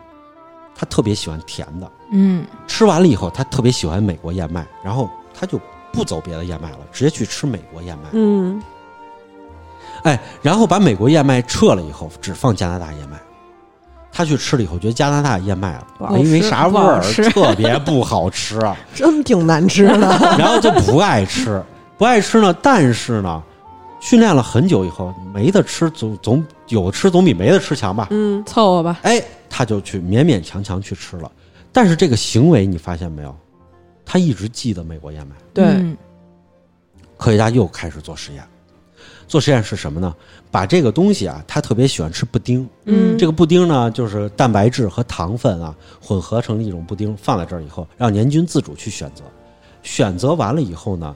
他特别喜欢甜的。嗯吃完了以后，他特别喜欢美国燕麦，然后他就不走别的燕麦了，直接去吃美国燕麦。嗯哎，然后把美国燕麦撤了以后，只放加拿大燕麦。他去吃了以后，觉得加拿大燕麦没没啥味儿，特别不好吃，啊 [laughs] 真挺难吃的。[laughs] 然后就不爱吃，不爱吃呢。但是呢，训练了很久以后，没得吃总总有的吃总比没得吃强吧？嗯凑合吧。哎，他就去勉勉强强去吃了。但是这个行为你发现没有？他一直记得美国燕麦。对，嗯科学家又开始做实验，做实验是什么呢？把这个东西啊，他特别喜欢吃布丁。嗯这个布丁呢，就是蛋白质和糖分啊混合成的一种布丁，放在这儿以后，让年均自主去选择。选择完了以后呢，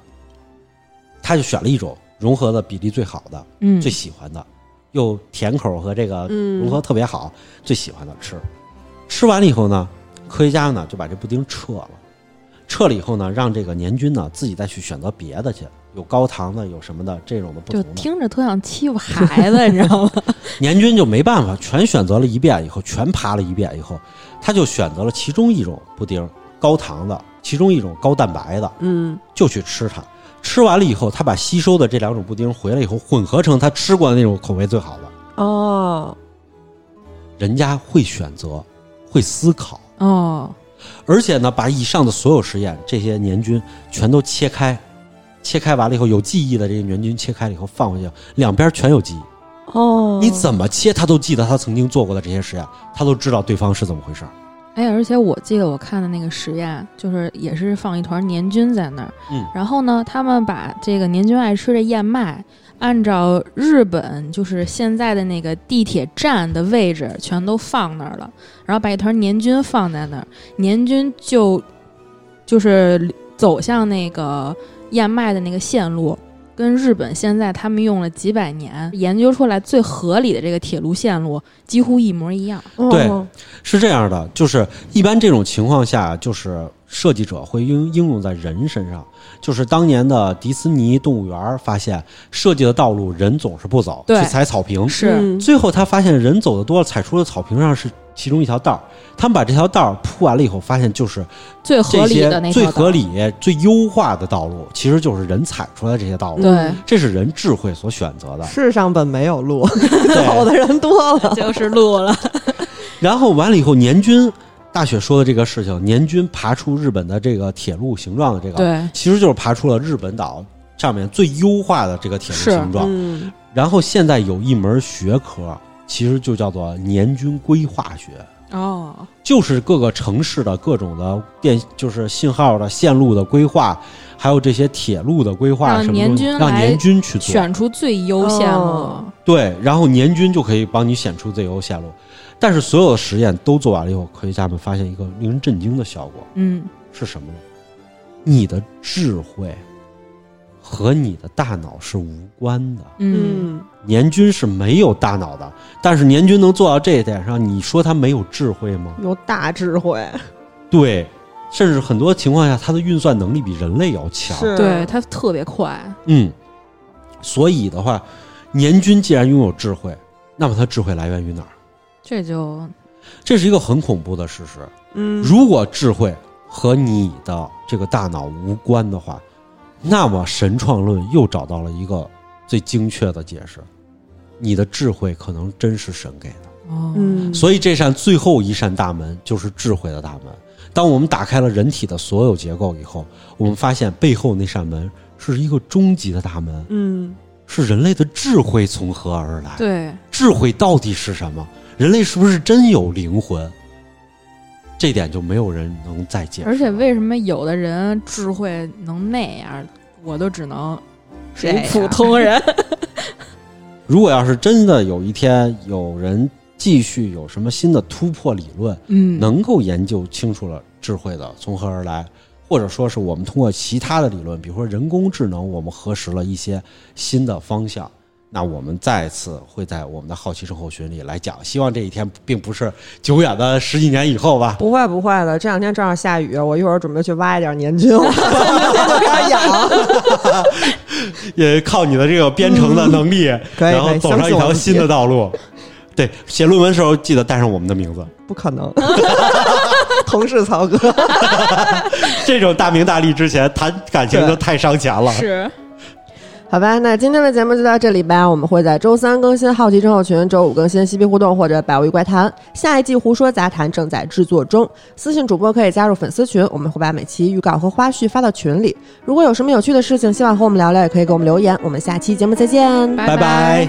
他就选了一种融合的比例最好的、嗯，最喜欢的，又甜口和这个嗯融合特别好，最喜欢的吃。吃完了以后呢，科学家呢就把这布丁撤了，撤了以后呢，让这个年均呢自己再去选择别的去，有高糖的，有什么的这种的不就同的。听着特像欺负孩子，你知道吗？[laughs] [laughs] 年均就没办法，全选择了一遍以后，全爬了一遍以后，他就选择了其中一种布丁，高糖的，其中一种高蛋白的，嗯就去吃它。吃完了以后，他把吸收的这两种布丁回来以后，混合成他吃过的那种口味最好的。哦，人家会选择，会思考，哦，而且呢，把以上的所有实验，这些年均全都切开，切开完了以后，有记忆的这个年菌切开了以后放回去，两边全有记忆。哦，你怎么切，他都记得他曾经做过的这些实验，他都知道对方是怎么回事儿。哎，而且我记得我看的那个实验，就是也是放一团年菌在那儿，嗯然后呢，他们把这个年菌爱吃的燕麦，按照日本就是现在的那个地铁站的位置全都放那儿了，然后把一团年菌放在那儿，年菌就就是走向那个燕麦的那个线路。跟日本现在他们用了几百年研究出来最合理的这个铁路线路几乎一模一样。对哦是这样的，就是一般这种情况下，就是设计者会应应用在人身上。就是当年的迪士尼动物园发现，设计的道路人总是不走，对去踩草坪。是，嗯最后他发现人走的多了，踩出的草坪上是其中一条道儿。他们把这条道儿铺完了以后，发现就是最合这理的那条道最合理、最优化的道路，其实就是人踩出来的这些道路。对，这是人智慧所选择的。世上本没有路，对 [laughs] 走的人多了。[laughs] 就是路了。[laughs] 然后完了以后，年均大雪说的这个事情，年均爬出日本的这个铁路形状的这个，对，其实就是爬出了日本岛上面最优化的这个铁路是形状。嗯然后现在有一门学科，其实就叫做年均规划学。哦，就是各个城市的各种的电，就是信号的线路的规划，还有这些铁路的规划什么让年均去做。选出最优线路。哦对，然后年均就可以帮你选出最优线路。但是所有的实验都做完了以后，科学家们发现一个令人震惊的效果嗯，是什么呢？你的智慧和你的大脑是无关的。嗯，嗯年均是没有大脑的，但是年均能做到这一点上，你说他没有智慧吗？有大智慧，对，甚至很多情况下，它的运算能力比人类要强。是对，它特别快。嗯，所以的话，年均既然拥有智慧，那么它智慧来源于哪儿？这就这是一个很恐怖的事实。嗯，如果智慧和你的这个大脑无关的话，那么神创论又找到了一个最精确的解释：你的智慧可能真是神给的。哦，嗯，所以这扇最后一扇大门就是智慧的大门。当我们打开了人体的所有结构以后，我们发现背后那扇门是一个终极的大门，嗯是人类的智慧从何而来？对，智慧到底是什么？人类是不是真有灵魂？这点就没有人能再解释。而且为什么有的人智慧能那样，我都只能是一这样普通人？[laughs] 如果要是真的有一天有人继续有什么新的突破理论，嗯，能够研究清楚了智慧的从何而来，或者说是我们通过其他的理论，比如说人工智能，我们核实了一些新的方向，那我们再次会在我们的好奇生活群里来讲。希望这一天并不是久远的十几年以后吧。不会不会的，这两天正好下雨，我一会儿准备去挖一点年菌，我明天就开始养。[laughs] 也靠你的这个编程的能力，[laughs] 可以然后走上一条新的道路。对，写论文的时候记得带上我们的名字，不可能，[laughs] 同事曹哥。这种大名大利之前谈感情就太伤钱了。是，好吧，那今天的节目就到这里吧。我们会在周三更新《好奇症候群》，周五更新《嬉皮互动》或者《百物语怪谈》。下一季《胡说杂谈》正在制作中，私信主播可以加入粉丝群，我们会把每期预告和花絮发到群里。如果有什么有趣的事情，希望和我们聊聊，也可以给我们留言。我们下期节目再见，拜拜